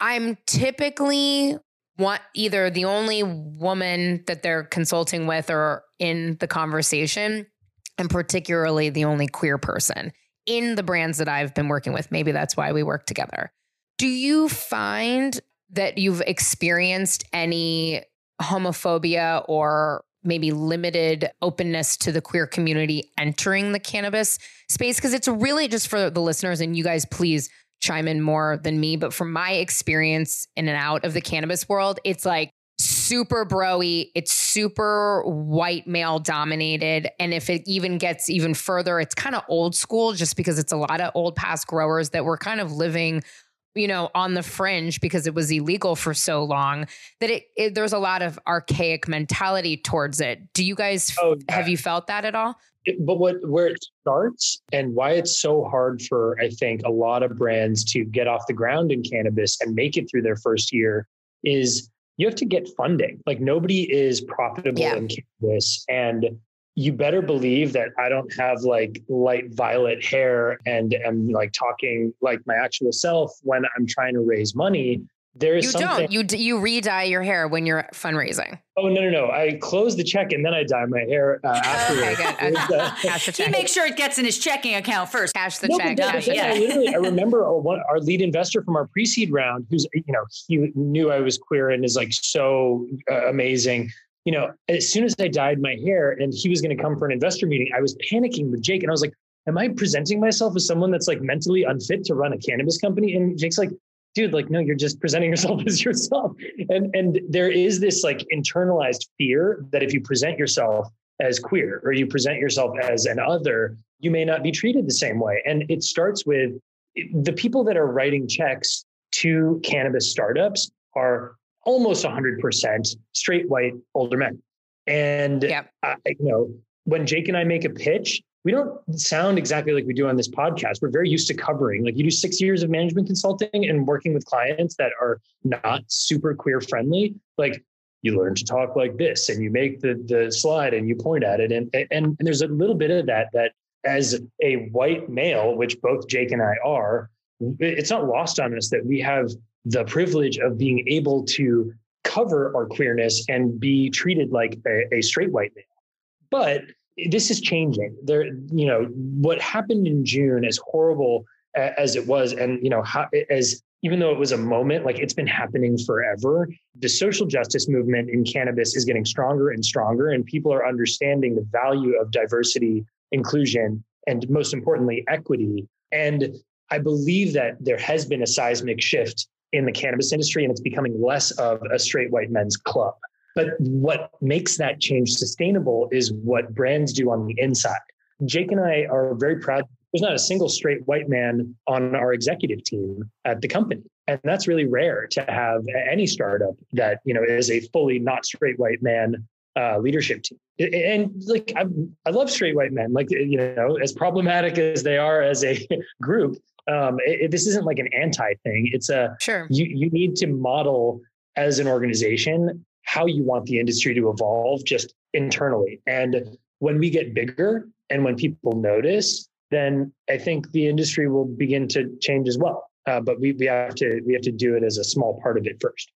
I'm typically one, either the only woman that they're consulting with or in the conversation, and particularly the only queer person in the brands that I've been working with. Maybe that's why we work together. Do you find that you've experienced any homophobia or maybe limited openness to the queer community entering the cannabis space because it's really just for the listeners and you guys please chime in more than me but from my experience in and out of the cannabis world it's like super broy it's super white male dominated and if it even gets even further it's kind of old school just because it's a lot of old past growers that were kind of living you know, on the fringe because it was illegal for so long that it, it there's a lot of archaic mentality towards it. Do you guys oh, yeah. have you felt that at all? It, but what where it starts and why it's so hard for I think a lot of brands to get off the ground in cannabis and make it through their first year is you have to get funding. Like nobody is profitable yeah. in cannabis and you better believe that I don't have like light violet hair and am like talking like my actual self when I'm trying to raise money. There is you something. don't you you re-dye your hair when you're fundraising. Oh no no no! I close the check and then I dye my hair uh, afterwards. okay, good. Okay. Cash the check. He makes sure it gets in his checking account first. Cash the no, check. Yeah. I, literally, I remember our, one, our lead investor from our pre-seed round, who's you know he knew I was queer and is like so uh, amazing you know, as soon as I dyed my hair and he was going to come for an investor meeting, I was panicking with Jake and I was like, am I presenting myself as someone that's like mentally unfit to run a cannabis company? And Jake's like, dude, like, no, you're just presenting yourself as yourself. And and there is this like internalized fear that if you present yourself as queer or you present yourself as an other, you may not be treated the same way. And it starts with the people that are writing checks to cannabis startups are almost 100% straight white older men. And, yep. I, you know, when Jake and I make a pitch, we don't sound exactly like we do on this podcast. We're very used to covering, like you do six years of management consulting and working with clients that are not super queer friendly. Like you learn to talk like this and you make the, the slide and you point at it. And, and, and there's a little bit of that, that as a white male, which both Jake and I are, it's not lost on us that we have the privilege of being able to cover our queerness and be treated like a, a straight white male. But this is changing. There, you know, what happened in June, as horrible as it was, and you know, how, as even though it was a moment, like it's been happening forever. The social justice movement in cannabis is getting stronger and stronger, and people are understanding the value of diversity, inclusion, and most importantly, equity. And I believe that there has been a seismic shift in the cannabis industry and it's becoming less of a straight white men's club. But what makes that change sustainable is what brands do on the inside. Jake and I are very proud. There's not a single straight white man on our executive team at the company. And that's really rare to have any startup that, you know, is a fully not straight white man uh, leadership team. And like, I, I love straight white men, like, you know, as problematic as they are as a group, um, it, it, this isn't like an anti thing. It's a, sure. you, you need to model as an organization how you want the industry to evolve just internally. And when we get bigger and when people notice, then I think the industry will begin to change as well. Uh, but we, we have to we have to do it as a small part of it first.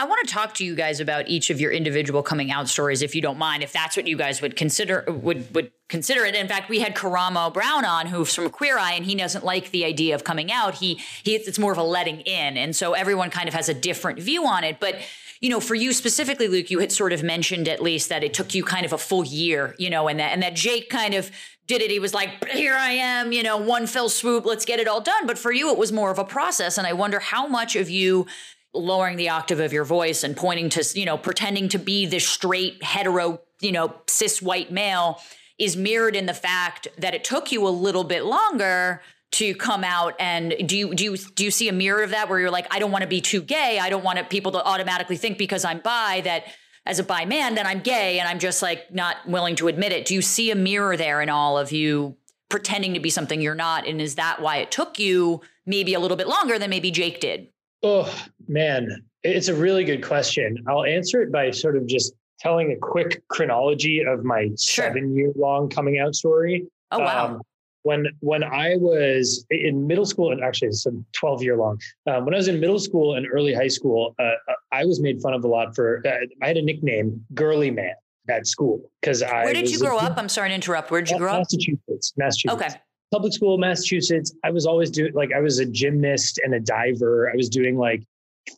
I want to talk to you guys about each of your individual coming out stories, if you don't mind, if that's what you guys would consider would would consider it. In fact, we had Karamo Brown on, who's from Queer Eye, and he doesn't like the idea of coming out. He he it's more of a letting in, and so everyone kind of has a different view on it. But you know, for you specifically, Luke, you had sort of mentioned at least that it took you kind of a full year, you know, and that and that Jake kind of did it. He was like, here I am, you know, one fell swoop, let's get it all done. But for you, it was more of a process. And I wonder how much of you lowering the octave of your voice and pointing to, you know, pretending to be this straight, hetero, you know, cis white male is mirrored in the fact that it took you a little bit longer to come out. And do you do you do you see a mirror of that where you're like I don't want to be too gay. I don't want people to automatically think because I'm bi that as a bi man then I'm gay and I'm just like not willing to admit it. Do you see a mirror there in all of you pretending to be something you're not? And is that why it took you maybe a little bit longer than maybe Jake did Oh, man. It's a really good question. I'll answer it by sort of just telling a quick chronology of my sure. seven year long coming out story. Oh, wow. Um, when when I was in middle school, and actually it's a 12 year long. Um, when I was in middle school and early high school, uh, uh I was made fun of a lot for. Uh, I had a nickname, Girly Man, at school because I. Where did you grow up? I'm sorry to interrupt. Where did you grow up? Massachusetts. Massachusetts. Okay public school, in Massachusetts. I was always doing like I was a gymnast and a diver. I was doing like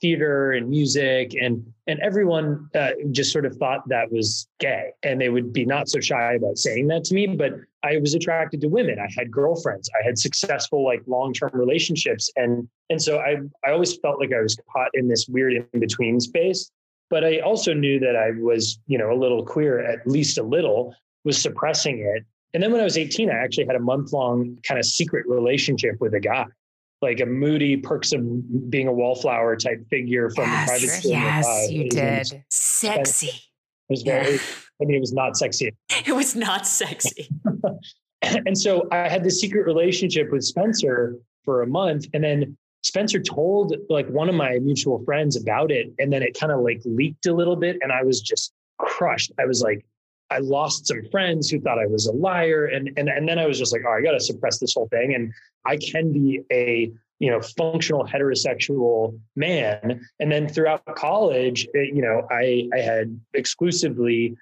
theater and music and and everyone uh, just sort of thought that was gay and they would be not so shy about saying that to me but i was attracted to women i had girlfriends i had successful like long-term relationships and and so i i always felt like i was caught in this weird in between space but i also knew that i was you know a little queer at least a little was suppressing it and then when I was 18, I actually had a month long kind of secret relationship with a guy, like a moody perks of being a wallflower type figure from yes, the private school. Yes, you did. Was, sexy. It was very, yeah. I mean, it was not sexy. It was not sexy. and so I had this secret relationship with Spencer for a month. And then Spencer told like one of my mutual friends about it. And then it kind of like leaked a little bit. And I was just crushed. I was like, I lost some friends who thought I was a liar. And, and, and then I was just like, oh, I got to suppress this whole thing. And I can be a, you know, functional heterosexual man. And then throughout college, it, you know, I, I had exclusively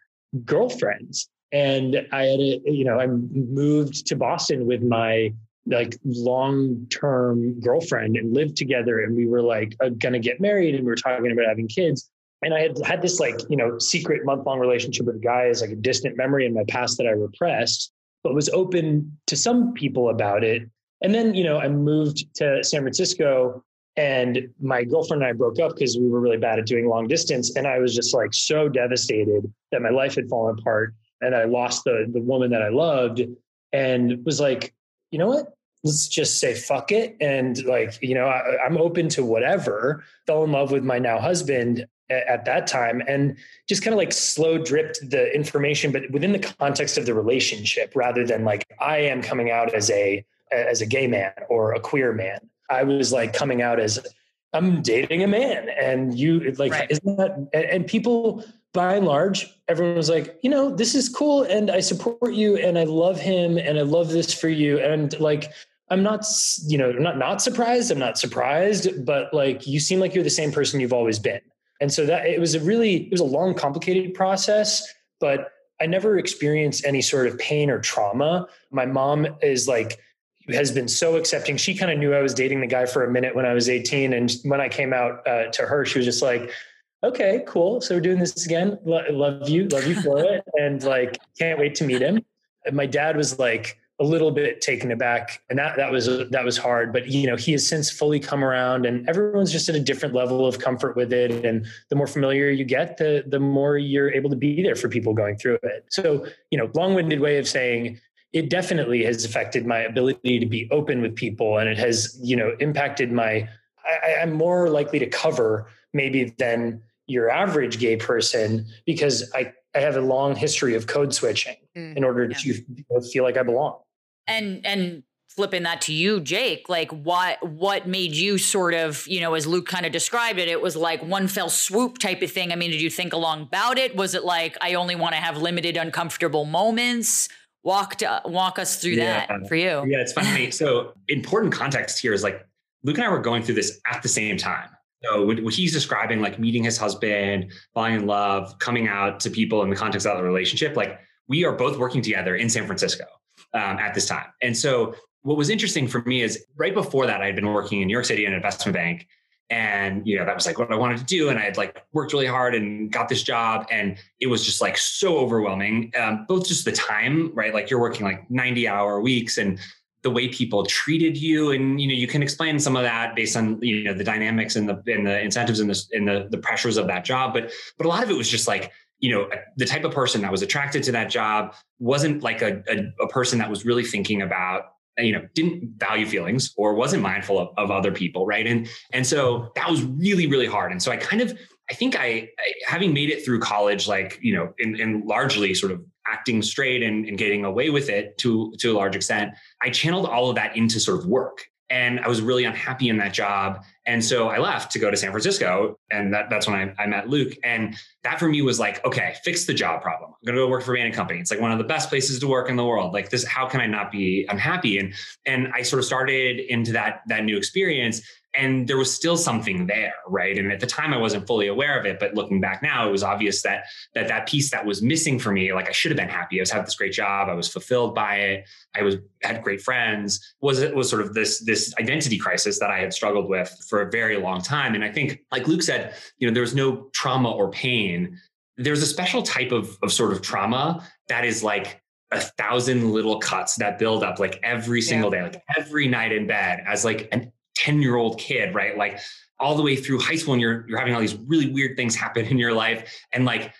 girlfriends and I had, a, you know, I moved to Boston with my like long term girlfriend and lived together. And we were like uh, going to get married and we were talking about having kids and I had had this like you know secret month long relationship with a guy as like a distant memory in my past that I repressed, but was open to some people about it. And then you know I moved to San Francisco, and my girlfriend and I broke up because we were really bad at doing long distance, and I was just like so devastated that my life had fallen apart, and I lost the the woman that I loved, and was like, you know what? let's just say fuck it and like you know I, am open to whatever fell in love with my now husband at that time and just kind of like slow dripped the information but within the context of the relationship rather than like i am coming out as a as a gay man or a queer man i was like coming out as i'm dating a man and you like right. isn't that and, and people by and large everyone was like you know this is cool and i support you and i love him and i love this for you and like I'm not, you know, I'm not not surprised. I'm not surprised, but like you seem like you're the same person you've always been. And so that it was a really, it was a long, complicated process, but I never experienced any sort of pain or trauma. My mom is like, has been so accepting. She kind of knew I was dating the guy for a minute when I was 18. And when I came out uh, to her, she was just like, okay, cool. So we're doing this again. love you. Love you for it. And like, can't wait to meet him. And my dad was like, a little bit taken aback and that that was that was hard but you know he has since fully come around and everyone's just at a different level of comfort with it and the more familiar you get the the more you're able to be there for people going through it so you know long-winded way of saying it definitely has affected my ability to be open with people and it has you know impacted my I, i'm more likely to cover maybe than your average gay person because i i have a long history of code switching mm, in order yeah. to feel like i belong and and flipping that to you jake like what what made you sort of you know as luke kind of described it it was like one fell swoop type of thing. I mean did you think along about it? Was it like i only want to have limited uncomfortable moments walk to, walk us through yeah. that for you. Yeah it's funny. So important context here is like luke and i were going through this at the same time. So what he's describing like meeting his husband falling in love coming out to people in the context of the relationship like we are both working together in san francisco um, at this time. And so what was interesting for me is right before that, I had been working in New York City in an investment bank. And, you know, that was like what I wanted to do. And I had like worked really hard and got this job. And it was just like so overwhelming, um, both just the time, right? Like you're working like 90 hour weeks and the way people treated you and you know you can explain some of that based on you know the dynamics and the and the incentives and the and the, the pressures of that job but but a lot of it was just like you know the type of person that was attracted to that job wasn't like a, a, a, person that was really thinking about uh, you know didn't value feelings or wasn't mindful of, of other people right? And and so that was really really hard. And so i kind of i think i, I having made it through college like you know in largely sort of acting straight and, and getting away with it to to a large extent i channeled all of that into sort of work. And I was really unhappy in that job. And so I left to go to San Francisco. And that, that's when I, I, met Luke. And that for me was like, okay, fix the job problem. I'm going to go work for and Company. It's like one of the best places to work in the world. Like this, how can I not be unhappy? And, and I sort of started into that, that new experience and there was still something there right? And at the time i wasn't fully aware of it but looking back now it was obvious that that that piece that was missing for me like i should have been happy. I was having this great job. I was fulfilled by it. I was had great friends. Was it was sort of this this identity crisis that i had struggled with for a very long time. And i think like luke said you know there was no trauma or pain. There's a special type of of sort of trauma that is like a thousand little cuts that build up like every single yeah. day, like every night in bed as like an 10 year old kid, right? Like all the way through high school and you're, you're having all these really weird things happen in your life. And like,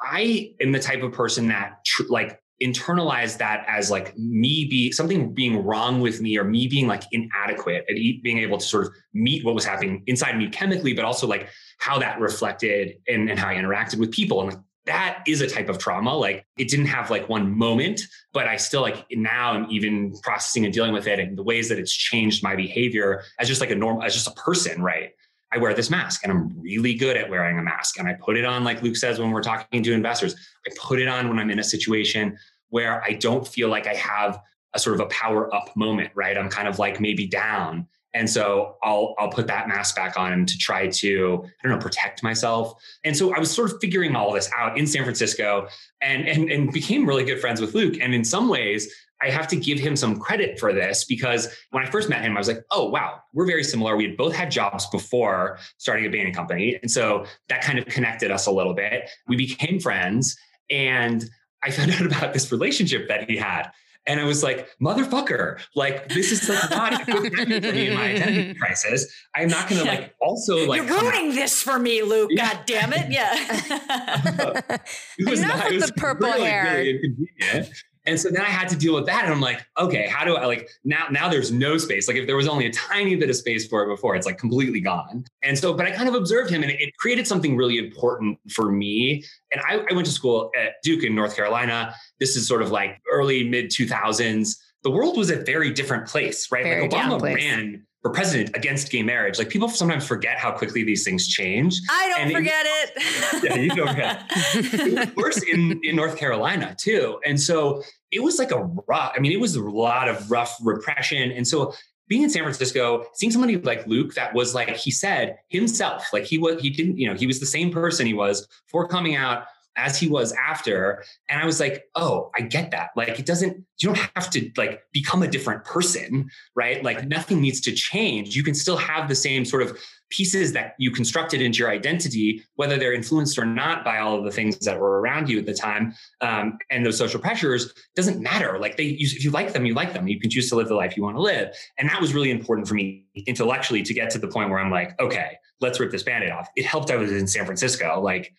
I am the type of person that tr- like internalize that as like me be something being wrong with me or me being like inadequate at being able to sort of meet what was happening inside me chemically, but also like how that reflected in, and how I interacted with people. And like that is a type of trauma. Like it didn't have like one moment, but I still like now I'm even processing and dealing with it and the ways that it's changed my behavior as just like a normal, as just a person, right? I wear this mask and I'm really good at wearing a mask. And I put it on, like Luke says, when we're talking to investors, I put it on when I'm in a situation where I don't feel like I have a sort of a power up moment, right? I'm kind of like maybe down and so I'll I'll put that mask back on to try to I don't know protect myself. And so I was sort of figuring all this out in San Francisco and and and became really good friends with Luke. And in some ways, I have to give him some credit for this because when I first met him, I was like, oh wow, we're very similar. We had both had jobs before starting a Bain company. And so that kind of connected us a little bit. We became friends and I found out about this relationship that he had. And I was like, motherfucker, like this is like not a good time for me in my identity crisis. I'm not gonna like also like You're ruining this for me, Luke. Yeah. God damn it. Yeah. it was Enough not, with the purple really, hair. Really inconvenient. And so then I had to deal with that. And I'm like, okay, how do I like now? Now there's no space. Like if there was only a tiny bit of space for it before, it's like completely gone. And so, but I kind of observed him and it created something really important for me. And I, I went to school at Duke in North Carolina. This is sort of like early mid 2000s. The world was a very different place, right? Very like Obama ran for president against gay marriage. Like people sometimes forget how quickly these things change. I don't and forget it. it. yeah, you don't forget. it worse in, in North Carolina too. And so it was like a rough, I mean, it was a lot of rough repression. And so being in San Francisco, seeing somebody like Luke that was like, he said himself, like he was, he didn't, you know, he was the same person he was for coming out, as he was after. And I was like, oh, I get that. Like, it doesn't, you don't have to like become a different person, right? Like, nothing needs to change. You can still have the same sort of pieces that you constructed into your identity, whether they're influenced or not by all of the things that were around you at the time um, and those social pressures, doesn't matter. Like, they, you, if you like them, you like them. You can choose to live the life you want to live. And that was really important for me intellectually to get to the point where I'm like, okay, let's rip this band-aid off. It helped I was in San Francisco. Like,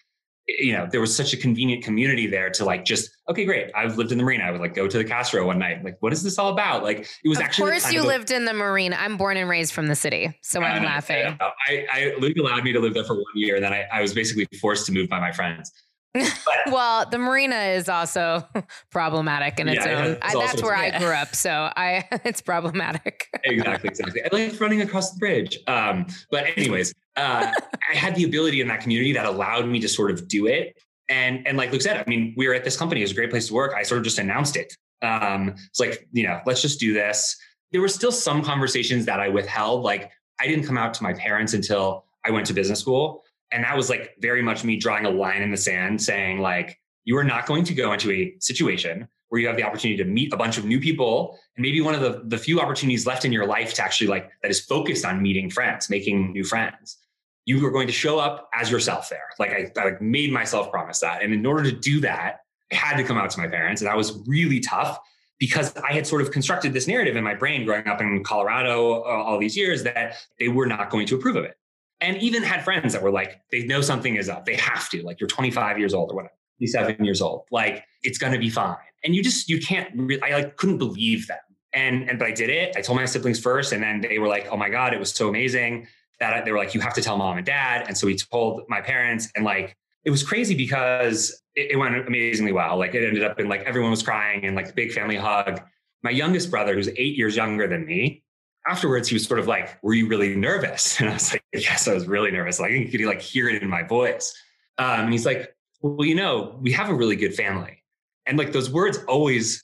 you know, there was such a convenient community there to like just, okay, great. I've lived in the marina. I would like go to the Castro one night. Like, what is this all about? Like, it was of actually. Of course, you of lived in the marina. I'm born and raised from the city, so I'm uh, laughing. I, I, Luke allowed me to live there for one year, and then I, I was basically forced to move by my friends. well, the marina is also problematic in its yeah, own. I, that's where I grew up, so I it's problematic. exactly, exactly. I liked running across the bridge. Um, but anyways, uh, I had the ability in that community that allowed me to sort of do it. And and like Luke said, I mean, we were at this company. It was a great place to work. I sort of just announced it. Um, it's like you know, let's just do this. There were still some conversations that I withheld. Like I didn't come out to my parents until I went to business school. And that was like very much me drawing a line in the sand saying, like, you are not going to go into a situation where you have the opportunity to meet a bunch of new people and maybe one of the, the few opportunities left in your life to actually like that is focused on meeting friends, making new friends. You are going to show up as yourself there. Like I, I like made myself promise that. And in order to do that, I had to come out to my parents. And that was really tough because I had sort of constructed this narrative in my brain growing up in Colorado uh, all these years that they were not going to approve of it and even had friends that were like, they know something is up. They have to, like, you're 25 years old or whatever, 27 years old. Like, it's going to be fine. And you just, you can't really, I like couldn't believe them. And, and, but I did it. I told my siblings first. And then they were like, oh my God, it was so amazing that they were like, you have to tell mom and dad. And so we told my parents and like, it was crazy because it, it went amazingly well. Like it ended up in like everyone was crying and like big family hug. My youngest brother, who's eight years younger than me, afterwards he was sort of like were you really nervous and i was like yes i was really nervous like you could like hear it in my voice um, and he's like well you know we have a really good family and like those words always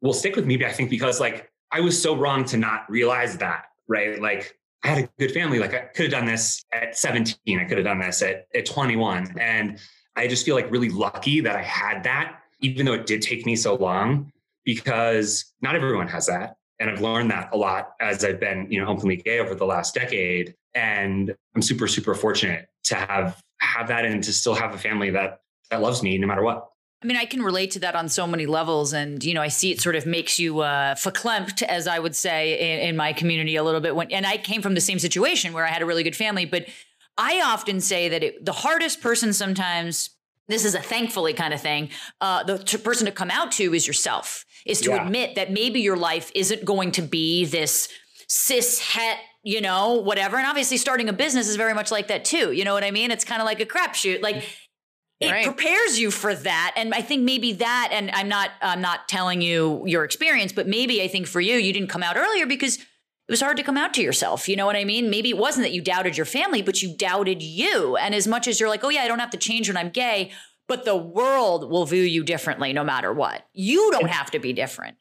will stick with me i think because like i was so wrong to not realize that right like i had a good family like i could have done this at 17 i could have done this at, at 21 and i just feel like really lucky that i had that even though it did take me so long because not everyone has that and I've learned that a lot as I've been, you know, openly gay over the last decade. And I'm super, super fortunate to have have that and to still have a family that that loves me no matter what. I mean, I can relate to that on so many levels. And, you know, I see it sort of makes you uh, verklempt, as I would say in, in my community a little bit. When, and I came from the same situation where I had a really good family. But I often say that it, the hardest person sometimes, this is a thankfully kind of thing, uh, the t- person to come out to is yourself is to yeah. admit that maybe your life isn't going to be this cis het you know whatever and obviously starting a business is very much like that too you know what i mean it's kind of like a crapshoot like it right. prepares you for that and i think maybe that and i'm not i'm not telling you your experience but maybe i think for you you didn't come out earlier because it was hard to come out to yourself. You know what I mean? Maybe it wasn't that you doubted your family, but you doubted you. And as much as you're like, oh, yeah, I don't have to change when I'm gay, but the world will view you differently no matter what. You don't have to be different.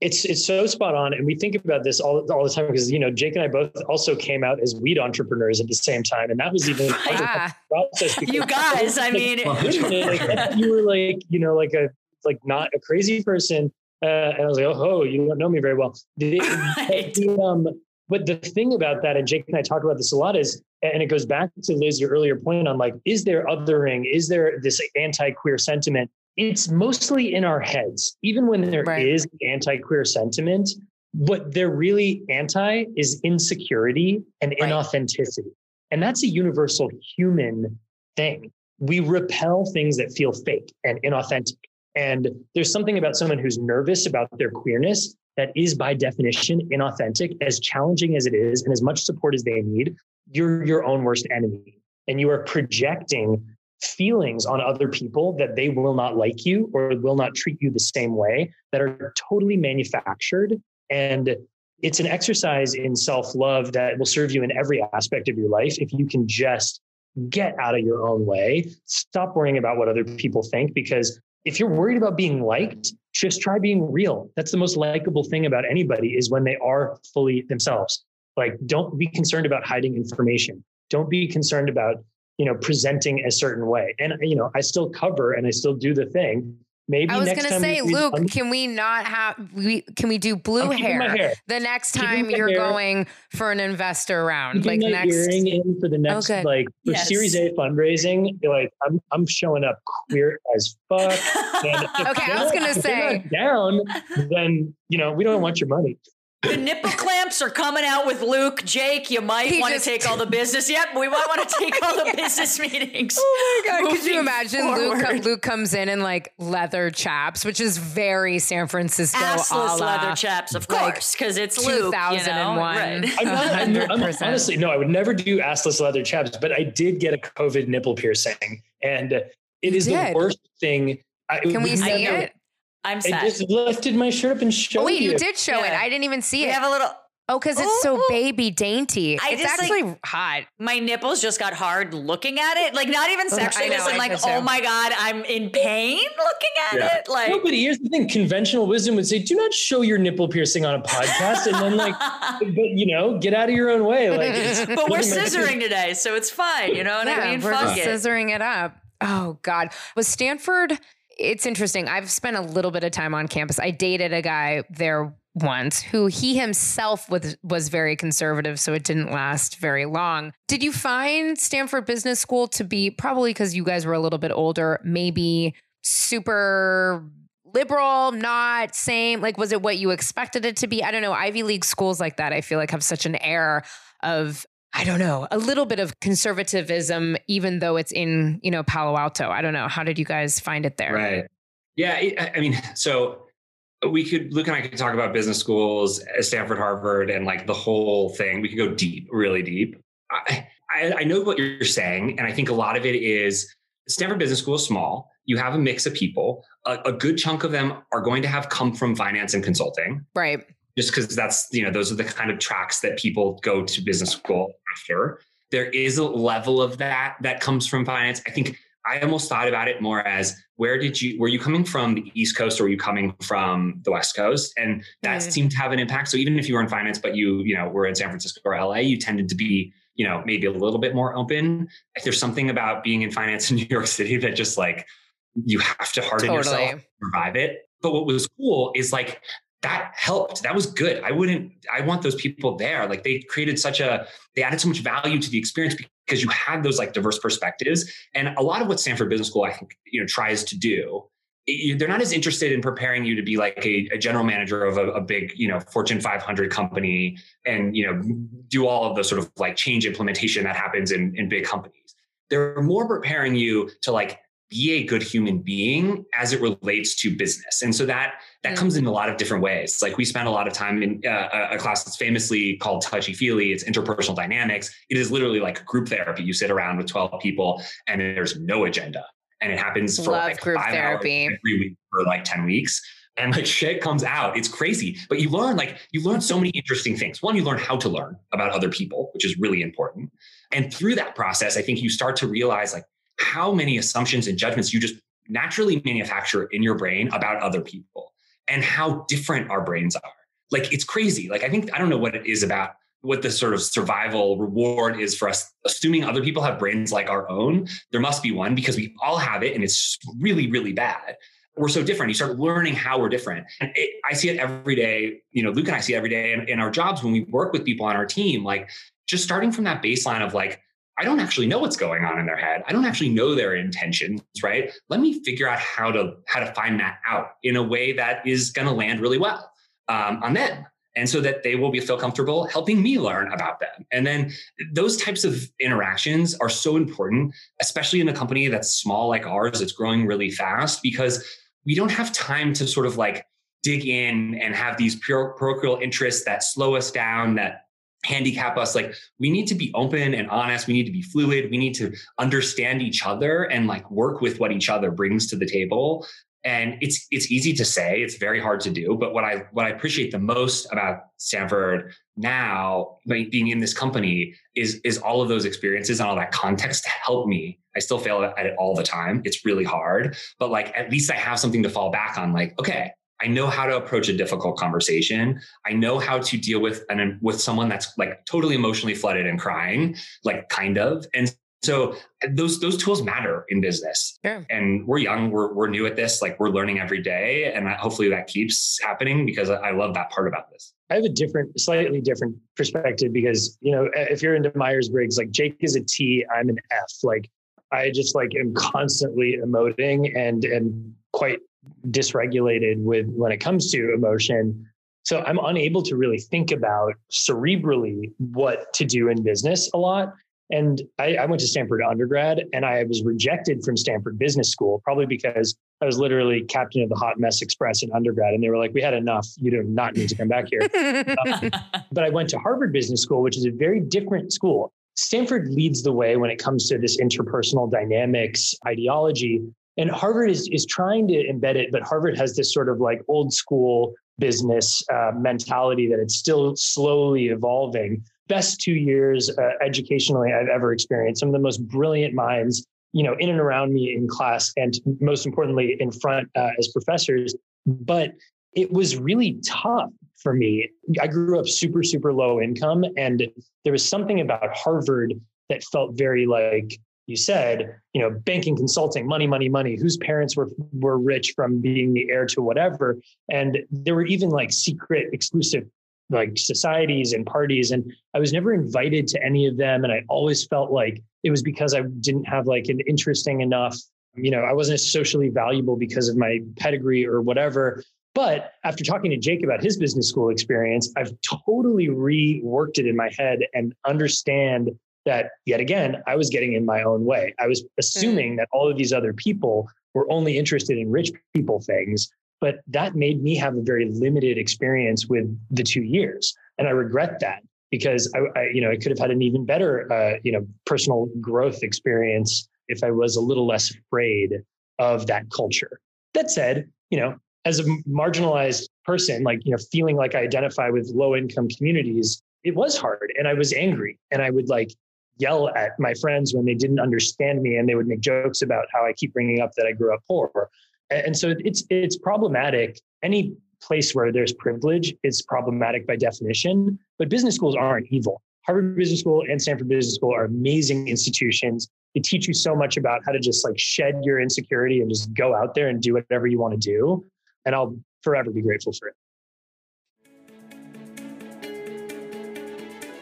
It's it's so spot on, and we think about this all, all the time because you know Jake and I both also came out as weed entrepreneurs at the same time, and that was even yeah. process. You guys, I mean, like, you were like you know like a like not a crazy person, uh, and I was like, oh, you don't know me very well. The, right. the, um, but the thing about that, and Jake and I talk about this a lot, is and it goes back to Liz, your earlier point on like, is there othering? Is there this anti-queer sentiment? It's mostly in our heads. Even when there right. is anti-queer sentiment, what they're really anti is insecurity and right. inauthenticity. And that's a universal human thing. We repel things that feel fake and inauthentic. And there's something about someone who's nervous about their queerness that is by definition inauthentic, as challenging as it is, and as much support as they need you're your own worst enemy and you are projecting feelings on other people that they will not like you or will not treat you the same way that are totally manufactured. And it's an exercise in self-love that will serve you in every aspect of your life if you can just get out of your own way. Stop worrying about what other people think because if you're worried about being liked just try being real. That's the most likable thing about anybody is when they are fully themselves. Like, don't be concerned about hiding information. Don't be concerned about you know, presenting a certain way. And you know, I still cover and I still do the thing. Maybe I was next gonna time say, Luke, I'm- can we not have we can we do blue hair, hair. the next time you're hair. going for an investor round? keeping Like next earring in for the next good. like for Yes. Series A fundraising. Like I'm I'm showing up queer as fuck. And Okay, I was gonna say- not down, then you know we don't want your money. The nipple clamps are coming out with Luke. Jake, you might want to take all the business. Yep, we might want to take all the business meetings. Oh my god! Could you imagine Luke? forward. Luke comes in in like leather chaps, which is very San Francisco. Assless leather chaps, of course, because it's Luke. You know? Right. I'm I'm, I'm 100%. honestly no, I would never do assless leather chaps, but I did get a COVID nipple piercing, and it is the did? worst thing. I, Can we would see never- it? I'm I just lifted my shirt up and showed Oh wait, you you. did show it. I didn't even see we it. have a little. oh, because it's so baby dainty. I it's just, like- actually hot. My nipples just got hard looking at it. Like not even I sexually. Just like, did too. oh my god, I'm in pain looking at Yeah. it. Like. No, but here's the thing: conventional wisdom would say, "Do not show your nipple piercing on a podcast," and then like, but you know, get out of your own way. Like, it's, but we're what am I- scissoring today, so it's fine. You know what yeah, I mean? we're Fuck just it. scissoring it up. Oh God, was Stanford? It's interesting. I've spent a little bit of time on campus. I dated a guy there once who he himself was was very conservative, so it didn't last very long. Did you find Stanford Business School to be probably because you guys were a little bit older, maybe super liberal, not same? Like, was it what you expected it to be? I don't know. Ivy League schools like that, I feel like have such an air of I don't know, a little bit of conservatism, even though it's in, you know, Palo Alto. I don't know. How did you guys find it there? Right. Yeah. I mean, so we could, Luke and I could talk about business schools, uh, Stanford, Harvard, and like the whole thing. We could go deep, really deep. I, I, I know what you're saying. And I think a lot of it is Stanford Business School is small. You have a mix of people. A, a good chunk of them are going to have come from finance and consulting Right. Just because that's you know those are the kind of tracks that people go to business school after. There is a level of that that comes from finance. I think i almost thought about it more as where did you were you coming from the east coast or were you coming from the west coast? And that seemed to have an impact. So even if you were in finance but you you know were in san francisco or la you tended to be you know maybe a little bit more open. If there's something about being in finance in new york city that just like you have to harden yourself Totally. survive it. But what was cool is like that helped. That was good. I wouldn't, I want those people there. Like they created such a, they added so much value to the experience because you had those like diverse perspectives. And a lot of what Stanford Business School, I think, you know, tries to do, they're not as interested in preparing you to be like a, a general manager of a, a big, you know, Fortune 500 company and, you know, do all of the sort of like change implementation that happens in, in big companies. They're more preparing you to like be a good human being as it relates to business. And so that that comes in a lot of different ways. Like we spent a lot of time in uh, a- a class that's famously called touchy feely. It's interpersonal dynamics. It is literally like group therapy. You sit around with 12 people and there's no agenda. And it happens for Love like group five therapy. hours every week for like 10 weeks. And like shit comes out. It's crazy. But you learn like you learn so many interesting things. One, you learn how to learn about other people, which is really important. And through that process, I think you start to realize like how many assumptions and judgments you just naturally manufacture in your brain about other people and how different our brains are. Like it's crazy. Like I think I don't know what it is about what the sort of survival reward is for us assuming other people have brains like our own. There must be one because we all have it and it's really really bad. We're so different. You start learning how we're different. And it, I see it every day. You know, Luke and I see it every day in, in our jobs when we work with people on our team. Like just starting from that baseline of like, I don't actually know what's going on in their head. I don't actually know their intentions, right? Let me figure out how to how to find that out in a way that is going to land really well um, on them, and so that they will be feel comfortable helping me learn about them. And then those types of interactions are so important, especially in a company that's small like ours, that's growing really fast, because we don't have time to sort of like dig in and have these parochial interests that slow us down, that handicap us. Like we need to be open and honest. We need to be fluid. We need to understand each other and like work with what each other brings to the table. And it's it's easy to say. It's very hard to do. But what i what i appreciate the most about stanford now like, being in this company is is all of those experiences and all that context to help me. I still fail at it all the time. It's really hard. But like at least i have something to fall back on. Like okay I know how to approach a difficult conversation. I know how to deal with an with someone that's like totally emotionally flooded and crying, like kind of. And So those those tools matter in business. Sure. And we're young, we're we're new at this, like we're learning every day, and hopefully that keeps happening because I love that part about this. I have a different, slightly different perspective because you know if you're into Myers Briggs, like Jake is a T, I'm an F. Like I just like am constantly emoting and and quite dysregulated with when it comes to emotion. So I'm unable to really think about cerebrally what to do in business a lot. And I, I, went to Stanford undergrad and I was rejected from Stanford Business School, probably because I was literally captain of the Hot Mess Express in undergrad. And they were like, we had enough. You do not need to come back here. um, but I went to Harvard Business School, which is a very different school. Stanford leads the way when it comes to this interpersonal dynamics ideology. And Harvard is, is trying to embed it, but Harvard has this sort of like old school business uh, mentality that it's still slowly evolving best two years uh, educationally I've ever experienced. Some of the most brilliant minds, you know, in and around me in class, and most importantly, in front uh, as professors. But it was really tough for me. I grew up super, super low income, and there was something about Harvard that felt very like you said, you know, banking, consulting, money, money, money. Whose parents were were rich from being the heir to whatever, and there were even like secret, exclusive like societies and parties. And i was never invited to any of them. And i always felt like it was because i didn't have like an interesting enough you know i wasn't socially valuable because of my pedigree or whatever. But after talking to jake about his business school experience i've totally reworked it in my head and understand that yet again i was getting in my own way i was assuming that all of these other people were only interested in rich people things but that made me have a very limited experience with the two years. And I regret that because I, I you know, I could have had an even better, uh, you know, personal growth experience if I was a little less afraid of that culture. That said, you know, as a marginalized person, like, you know, feeling like I identify with low income communities, it was hard and I was angry and I would like yell at my friends when they didn't understand me and they would make jokes about how I keep bringing up that I grew up poor and so it's it's problematic. Any place where there's privilege is problematic by definition, but business schools aren't evil. Harvard Business School and Stanford Business School are amazing institutions. They teach you so much about how to just like shed your insecurity and just go out there and do whatever you want to do. And I'll forever be grateful for it.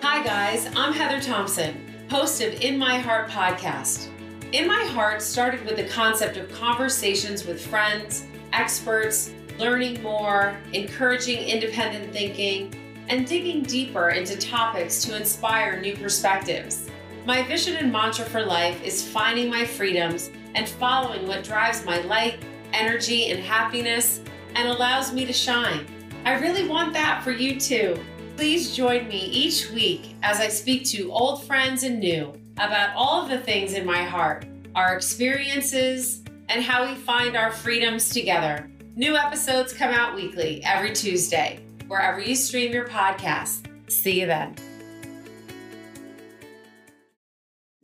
Hi, guys. I'm Heather Thompson, host of In My Heart podcast. In My Heart started with the concept of conversations with friends, experts, learning more, encouraging independent thinking, and digging deeper into topics to inspire new perspectives. My vision and mantra for life is finding my freedoms and following what drives my light, energy, and happiness and allows me to shine. I really want that for you too. Please join me each week as I speak to old friends and new about all of the things in my heart, our experiences, and how we find our freedoms together. New episodes come out weekly every Tuesday, wherever you stream your podcast. See you then.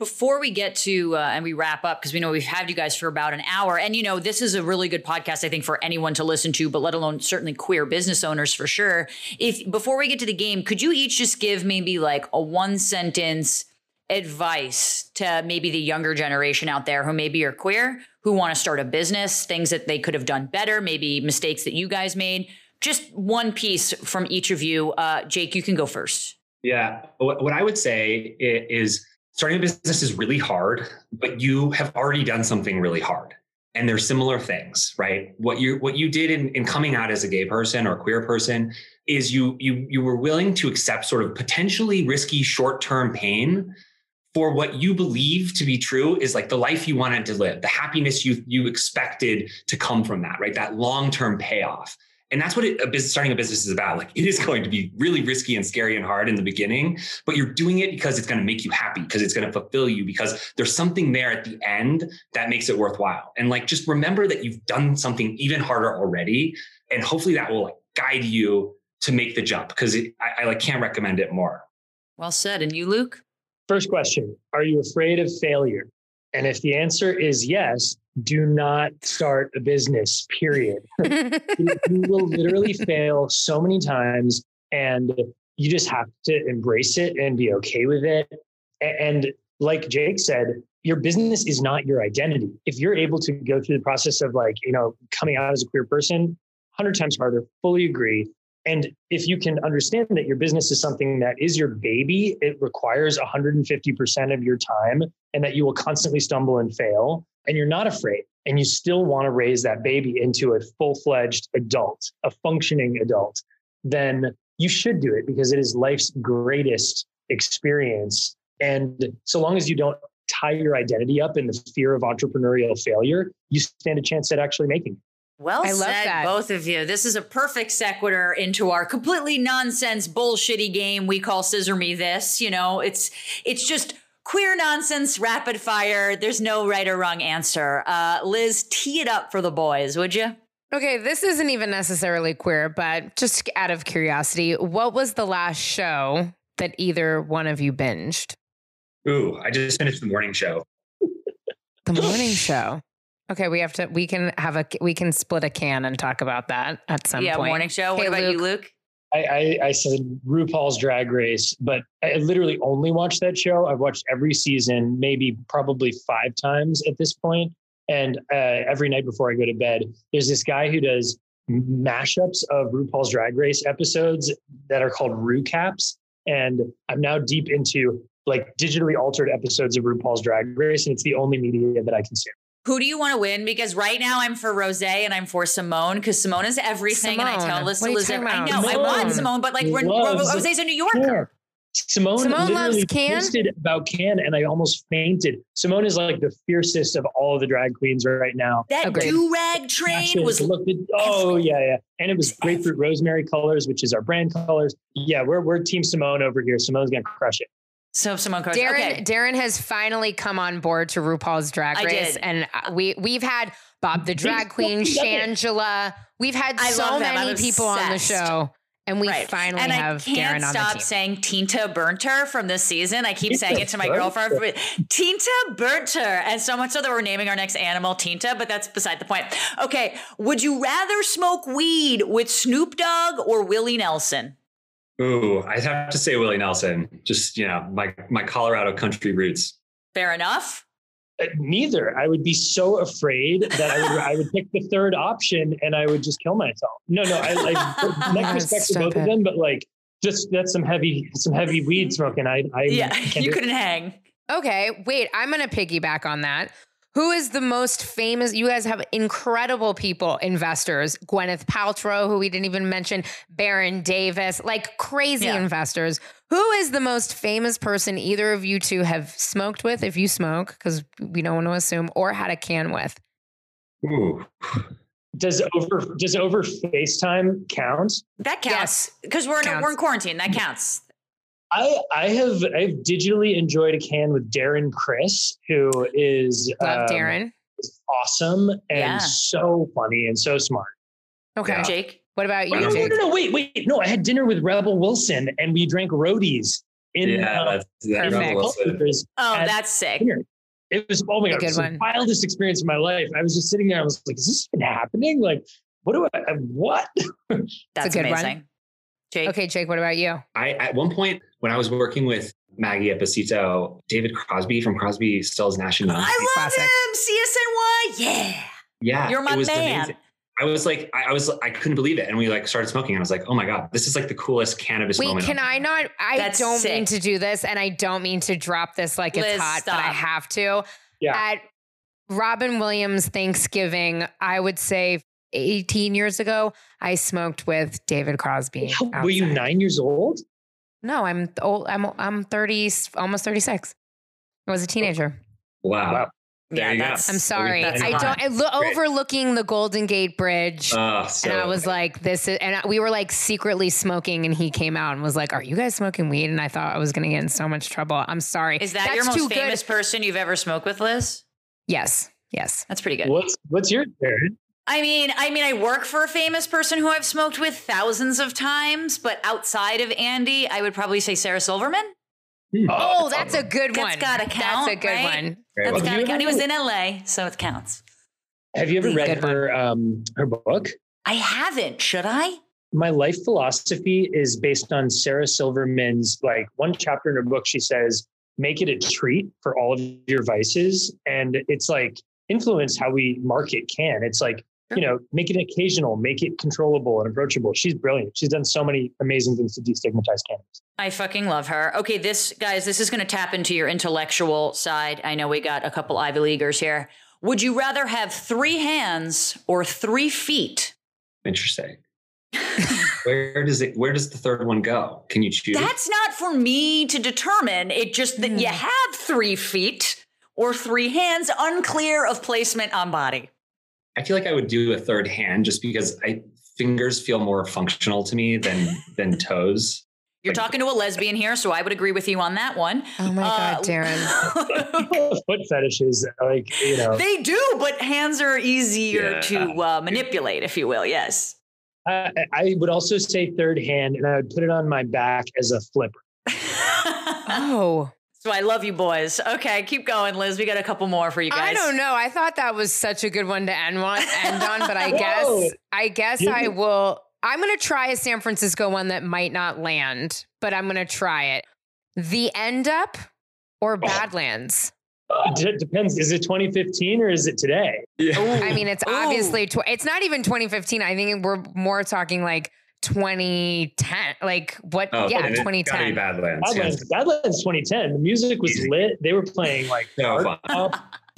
Before we get to uh, and we wrap up, because we know we've had you guys for about an hour, and you know this is a really good podcast, I think, for anyone to listen to, but let alone certainly queer business owners for sure. If before we get to the game, could you each just give maybe like a one sentence advice to maybe the younger generation out there who maybe are queer, who want to start a business, things that they could have done better, maybe mistakes that you guys made? Just one piece from each of you. Uh, Jake, you can go first. Yeah. What I would say is starting a business is really hard, but you have already done something really hard. And there's similar things, right? What you what you did in, in coming out as a gay person or queer person is you you you were willing to accept sort of potentially risky short-term pain for what you believe to be true is like the life you wanted to live, the happiness you you expected to come from that, right? That long-term payoff. And that's what it, a business, starting a business is about. Like it is going to be really risky and scary and hard in the beginning, but you're doing it because it's going to make you happy, because it's going to fulfill you, because there's something there at the end that makes it worthwhile. And like just remember that you've done something even harder already, and hopefully that will like guide you to make the jump. Because I, I like can't recommend it more. Well said. And you, Luke? First question Are you afraid of failure? And if the answer is yes, do not start a business, period. you, will literally fail so many times, and you just have to embrace it and be okay with it. And like Jake said, your business is not your identity. If you're able to go through the process of like, you know, coming out as a queer person, 100 times harder, fully agree. And if you can understand that your business is something that is your baby, it requires 150% of your time and that you will constantly stumble and fail, and you're not afraid, and you still want to raise that baby into a full fledged adult, a functioning adult, then you should do it because it is life's greatest experience. And so long as you don't tie your identity up in the fear of entrepreneurial failure, you stand a chance at actually making it. Well I love said, that. both of you. This is a perfect sequitur into our completely nonsense bullshitty game we call Scissor Me This. You know, it's it's just queer nonsense, rapid fire. There's no right or wrong answer. Uh, Liz, tee it up for the boys, would you? Okay, this isn't even necessarily queer, but just out of curiosity, what was the last show that either one of you binged? Ooh, I just finished the morning show. The morning show. Okay, we have to. We can have a. We can split a can and talk about that at some yeah, point. morning show. What about Luke. you, Luke? I, I, I said RuPaul's Drag Race, but I literally only watched that show. I've watched every season, maybe probably five times at this point. And uh, every night before I go to bed, there's this guy who does mashups of RuPaul's Drag Race episodes that are called RuCaps. And I'm now deep into like digitally altered episodes of RuPaul's Drag Race, and it's the only media that I consume. Who do you want to win? Because right now I'm for Rose and I'm for Symone because Symone is everything. And I tell Liz What to are Liz. talking I about? know I want Symone Symone, but like Ro- Ro- loves- Rose's a New Yorker. Symone, Symone loves literally Can? posted about Can, and I almost fainted. Symone is like the fiercest of all of the drag queens right now. That Agreed. do rag train Fashion, was looked at- oh yeah, yeah, and it was grapefruit rosemary colors, which is our brand colors. Yeah, we're we're Team Symone over here. Symone's gonna crush it. So Symone Coach. Darren Okay. Darren has finally come on board to RuPaul's Drag I Race, did. and we we've had Bob the Drag Queen, Shangela. We've had I so many I'm people on the show, and we Right. finally and have I can't Darren stop saying Tina Burner from this season. I keep Tinta saying it to my burnt girlfriend. her. Tina Burner. And so much so that we're naming our next animal Tinta, but that's beside the point. Okay. Would you rather smoke weed with Snoop Dogg or Willie Nelson? Ooh, I'd have to say Willie Nelson. Just you know, my my Colorado country roots. Fair enough. Uh, Neither. I would be so afraid that I would I would pick the third option and I would just kill myself. No, no, I like neck respect to both it. of them, but like just that's some heavy some heavy weed smoking. I I yeah. can't You couldn't hang. Okay, wait, I'm going to piggyback on that. Who is the most famous? You guys have incredible people, investors. Gwyneth Paltrow, who we didn't even mention, Baron Davis, like crazy Yeah. investors. Who is the most famous person either of you two have smoked with, if you smoke, because we don't want to assume, or had a can with? Ooh, Does over does over FaceTime count? That counts because we're, in- Counts. we're in quarantine. That counts. I I have I've digitally enjoyed a can with Darren Criss, who is Love um, Darren. awesome and Yeah. so funny and so smart. Okay. Yeah. Jake. What about you, no, no, Jake? no, no, wait, wait, no. I had dinner with Rebel Wilson and we drank roadies in yeah, uh, that's that Perfect. Oh, that's sick. dinner. It was oh my god, it good was the wildest experience of my life. I was just sitting there. I was like, "Is this even happening? Like, what do I? I- What? That's a good one. amazing. Jake. Okay, Jake, what about you? I at one point when I was working with Maggie at Besito, David Crosby from Crosby, Stills, Nash and Young. I love Classic. him. CSNY. Yeah. Yeah, You're my it was man. amazing. I was like, I, I was, I couldn't believe it, and we like started smoking. And I was like, oh my god, this is like the coolest cannabis Wait, moment. can I not? I That's don't mean to do this, and I don't mean to drop this like Liz, it's hot, but I have to. Yeah. At Robin Williams Thanksgiving, I would say 18 years ago, I smoked with David Crosby. Were you nine years old? No, I'm old. I'm I'm 30, almost 36. I was a teenager. Wow. Wow. There Yeah, that's- I'm sorry. That's a I lot. don't. I lo- overlooking the Golden Gate Bridge. Oh, so and I was like, this is, and uh, we were like secretly smoking, and he came out and was like, Are you guys smoking weed? And I thought I was going to get in so much trouble. I'm sorry. Is that That's your most famous good. person you've ever smoked with, Liz? Yes. Yes. That's pretty good. What's what's your Darren? I mean, I mean, I work for a famous person who I've smoked with thousands of times, but outside of Andy, I would probably say Sarah Silverman. Oh, that's a good That's one. gotta count. That's a good right? one. Very That's well. gotta you count. He was in LA, so it counts. Have you ever Good read her um her book? I haven't. Should I? My life philosophy is based on Sarah Silverman's like one chapter in her book. She says, make it a treat for all of your vices. And it's like influence how we market can. It's like, you know, make it occasional, make it controllable and approachable. She's brilliant. She's done so many amazing things to destigmatize cannabis. I fucking love her. Okay, this guys, this is going to tap into your intellectual side. I know we got a couple Ivy Leaguers here. Would you rather have three hands or three feet? Interesting. where does it where does the third one go? Can you choose? That's not for me to determine. It just that you hmm. have three feet or three hands, unclear of placement on body. I feel like I would do a third hand just because I fingers feel more functional to me than than toes. You're talking to a lesbian here, so I would agree with you on that one. Oh my Uh, God, Darren. Foot fetishes, like, you know, They do, but hands are easier Yeah. to uh, manipulate, if you will. Yes. I, I would also say third hand and I would put it on my back as a flipper. Oh, So I love you, boys. Okay, keep going, Liz. We got a couple more for you guys. I don't know. I thought that was such a good one to end on, end on but I guess I guess Give I will. I'm gonna try a San Francisco one that might not land, but I'm gonna try it. The End Up or oh. Badlands. It depends. Is it 2015 or is it today? Yeah. I mean, it's obviously tw- it's not even 2015. I think we're more talking like 2010. Like what? Oh, yeah, then it's gotta be 2010. Badlands. yeah. Badlands, Badlands 2010. The music was Easy. lit. They were playing like So art fun. pop,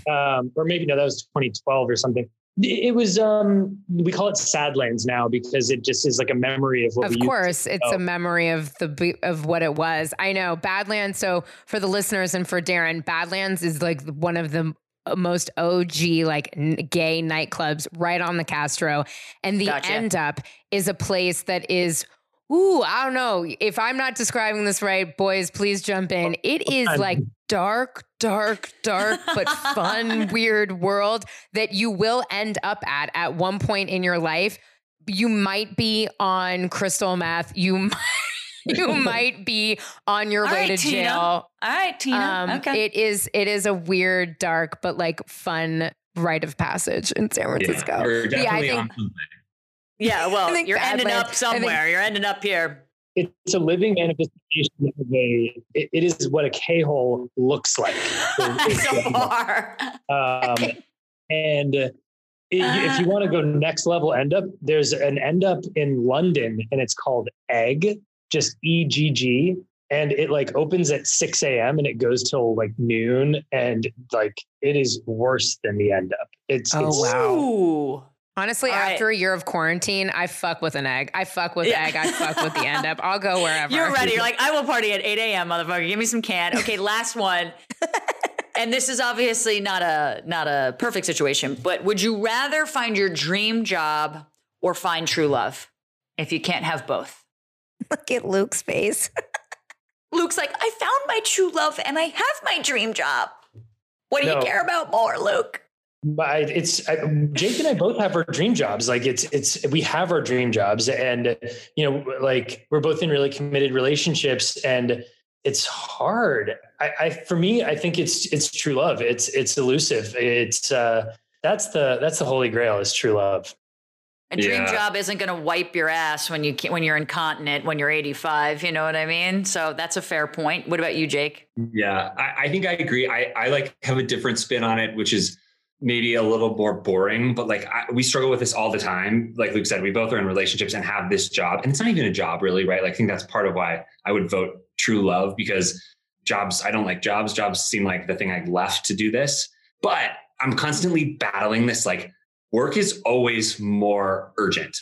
um, or maybe no, that was 2012 or something. It was um we call it Sadlands now because it just is like a memory of what Of we used to course, it's a memory of the of what it was. I know Badlands. So for the listeners and for Darren, Badlands is like one of the most OG like n- gay nightclubs right on the Castro, and the Gotcha. End Up is a place that is. Ooh, I don't know if I'm not describing this right, boys. Please jump in. Oh, it is like dark, dark, dark, but fun, weird world that you will end up at at one point in your life. You might be on crystal meth. You might, you might be on your All way right, to Tina. jail. All right, Tina. Um, okay. It is it is a weird, dark, but like fun rite of passage in San Francisco. Yeah, we're Yeah, I think- on yeah, well, I think you're ending Badlands- up I think- somewhere. You're ending up here. it's a living manifestation of a it, it is what a K-hole looks like. so far. Um, and uh, if you want to go next level end up, there's an end up in London and it's called Egg, just E G G. And it like opens at 6 a.m. and it goes till like noon. And like it is worse than the end up. It's, Oh, it's wow. Honestly, All right. after a year of quarantine, I fuck with an egg. I fuck with Yeah. egg. I fuck with the end up. I'll go wherever. You're ready. You're like, I will party at 8 a.m., motherfucker. Give me some can. Okay, last one. and this is obviously not a not a perfect situation, but would you rather find your dream job or find true love if you can't have both? Look at Luke's face. Luke's like, I found my true love and I have my dream job. What do No. you care about more, Luke? But I- it's I, Jake and I both have our dream jobs. Like it's it's we have our dream jobs, and you know, like we're both in really committed relationships, and it's hard. I, I for me, I think it's it's true love. It's it's elusive. It's uh that's the that's the holy grail is true love. A dream Yeah. job isn't going to wipe your ass when you when you're incontinent when you're 85. You know what I mean? So that's a fair point. What about you, Jake? Yeah, I, I think I agree. I, I like have a different spin on it, which is maybe a little more boring, but like I, we struggle with this all the time. Like Luke said, we both are in relationships and have this job, and it's not even a job really, right? Like I think that's part of why I would vote true love because jobs, I don't like jobs. Jobs seem like the thing I left to do this, but I'm constantly battling this like work is always more urgent.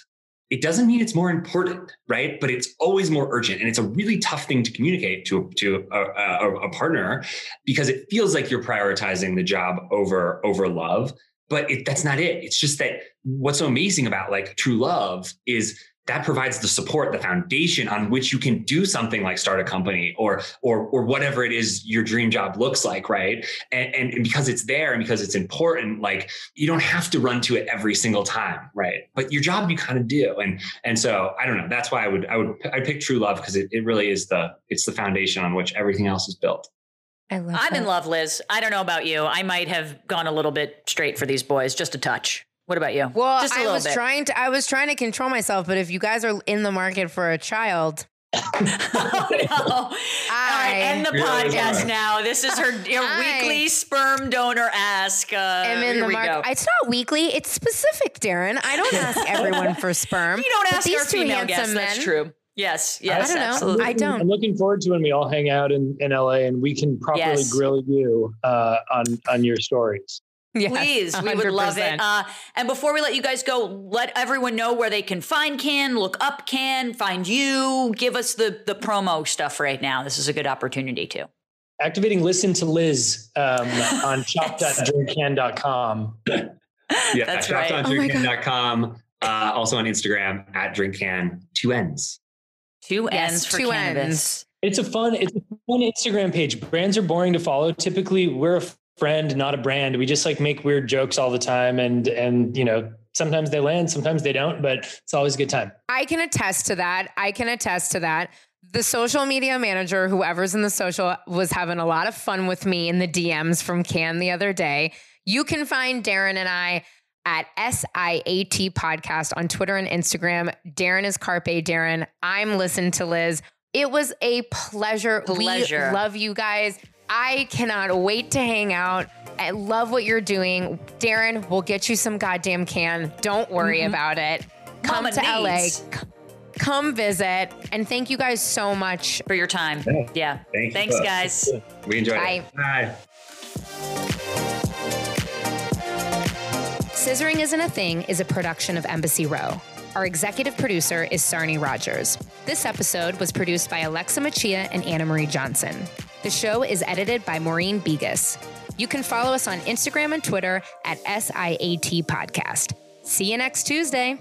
It doesn't mean it's more important, right? But it's always more urgent, and it's a really tough thing to communicate to to a, a, a partner because it feels like you're prioritizing the job over over love. But it, that's not it. It's just that what's so amazing about like true love is that provides the support, the foundation on which you can do something like start a company or or or whatever it is your dream job looks like, right? And, and, and because it's there and because it's important, like you don't have to run to it every single time, right? But your job you kind of do, and and so I don't know. That's why I would I would I pick true love because it, it really is the it's the foundation on which everything else is built. I love I'm in love, Liz. I don't know about you. I might have gone a little bit straight for these boys, just a touch. What about you? Well, just a I was bit. trying to I was trying to control myself, but if you guys are in the market for a child, oh, no. All right, end the podcast now. This is her your I- weekly sperm donor ask. Uh, am in the market. It's not weekly. It's specific, Darren. I don't ask everyone for sperm. you don't ask these our two female guests. handsome That's true. Yes, yes, don't know. absolutely. I don't. I'm looking forward to when we all hang out in, in LA and we can properly Yes. grill you uh, on on your stories. Yes, Please, we would love it. Uh, and before we let you guys go, let everyone know where they can find Can, look up Can, find you. Give us the the promo stuff right now. This is a good opportunity too. Activating listen to Liz um, on shop.drinkcan.com. Yeah, That's right. Oh my shop.drinkcan.com. Uh, also on Instagram at drinkcan, two N's. Two Yes, ends for two cannabis. ends. It's a fun, it's a fun Instagram page. Brands are boring to follow. Typically, we're a friend, not a brand. We just like make weird jokes all the time, and and you know sometimes they land, sometimes they don't, but it's always a good time. I can attest to that. I can attest to that. The social media manager, whoever's in the social, was having a lot of fun with me in the DMs from Can the other day. You can find Darren and I at SIAT Podcast on Twitter and Instagram. Darren is Carpe Darren. I'm Listen to Liz. It was a pleasure. Pleasure. We love you guys. I cannot wait to hang out. I love what you're doing. Darren, we'll get you some goddamn can. Don't worry mm-hmm. about it. Come Mama to LA. needs. C- Come visit. And thank you guys so much. for your time. Yeah. Yeah. Thank Thanks, both. guys. We enjoyed Bye. it. Bye. Scissoring Isn't a Thing is a production of Embassy Row. Our executive producer is Sarni Rogers. This episode was produced by Alexa Machia and Anna Marie Johnson. The show is edited by Maureen Begas. You can follow us on Instagram and Twitter at SIAT Podcast. See you next Tuesday.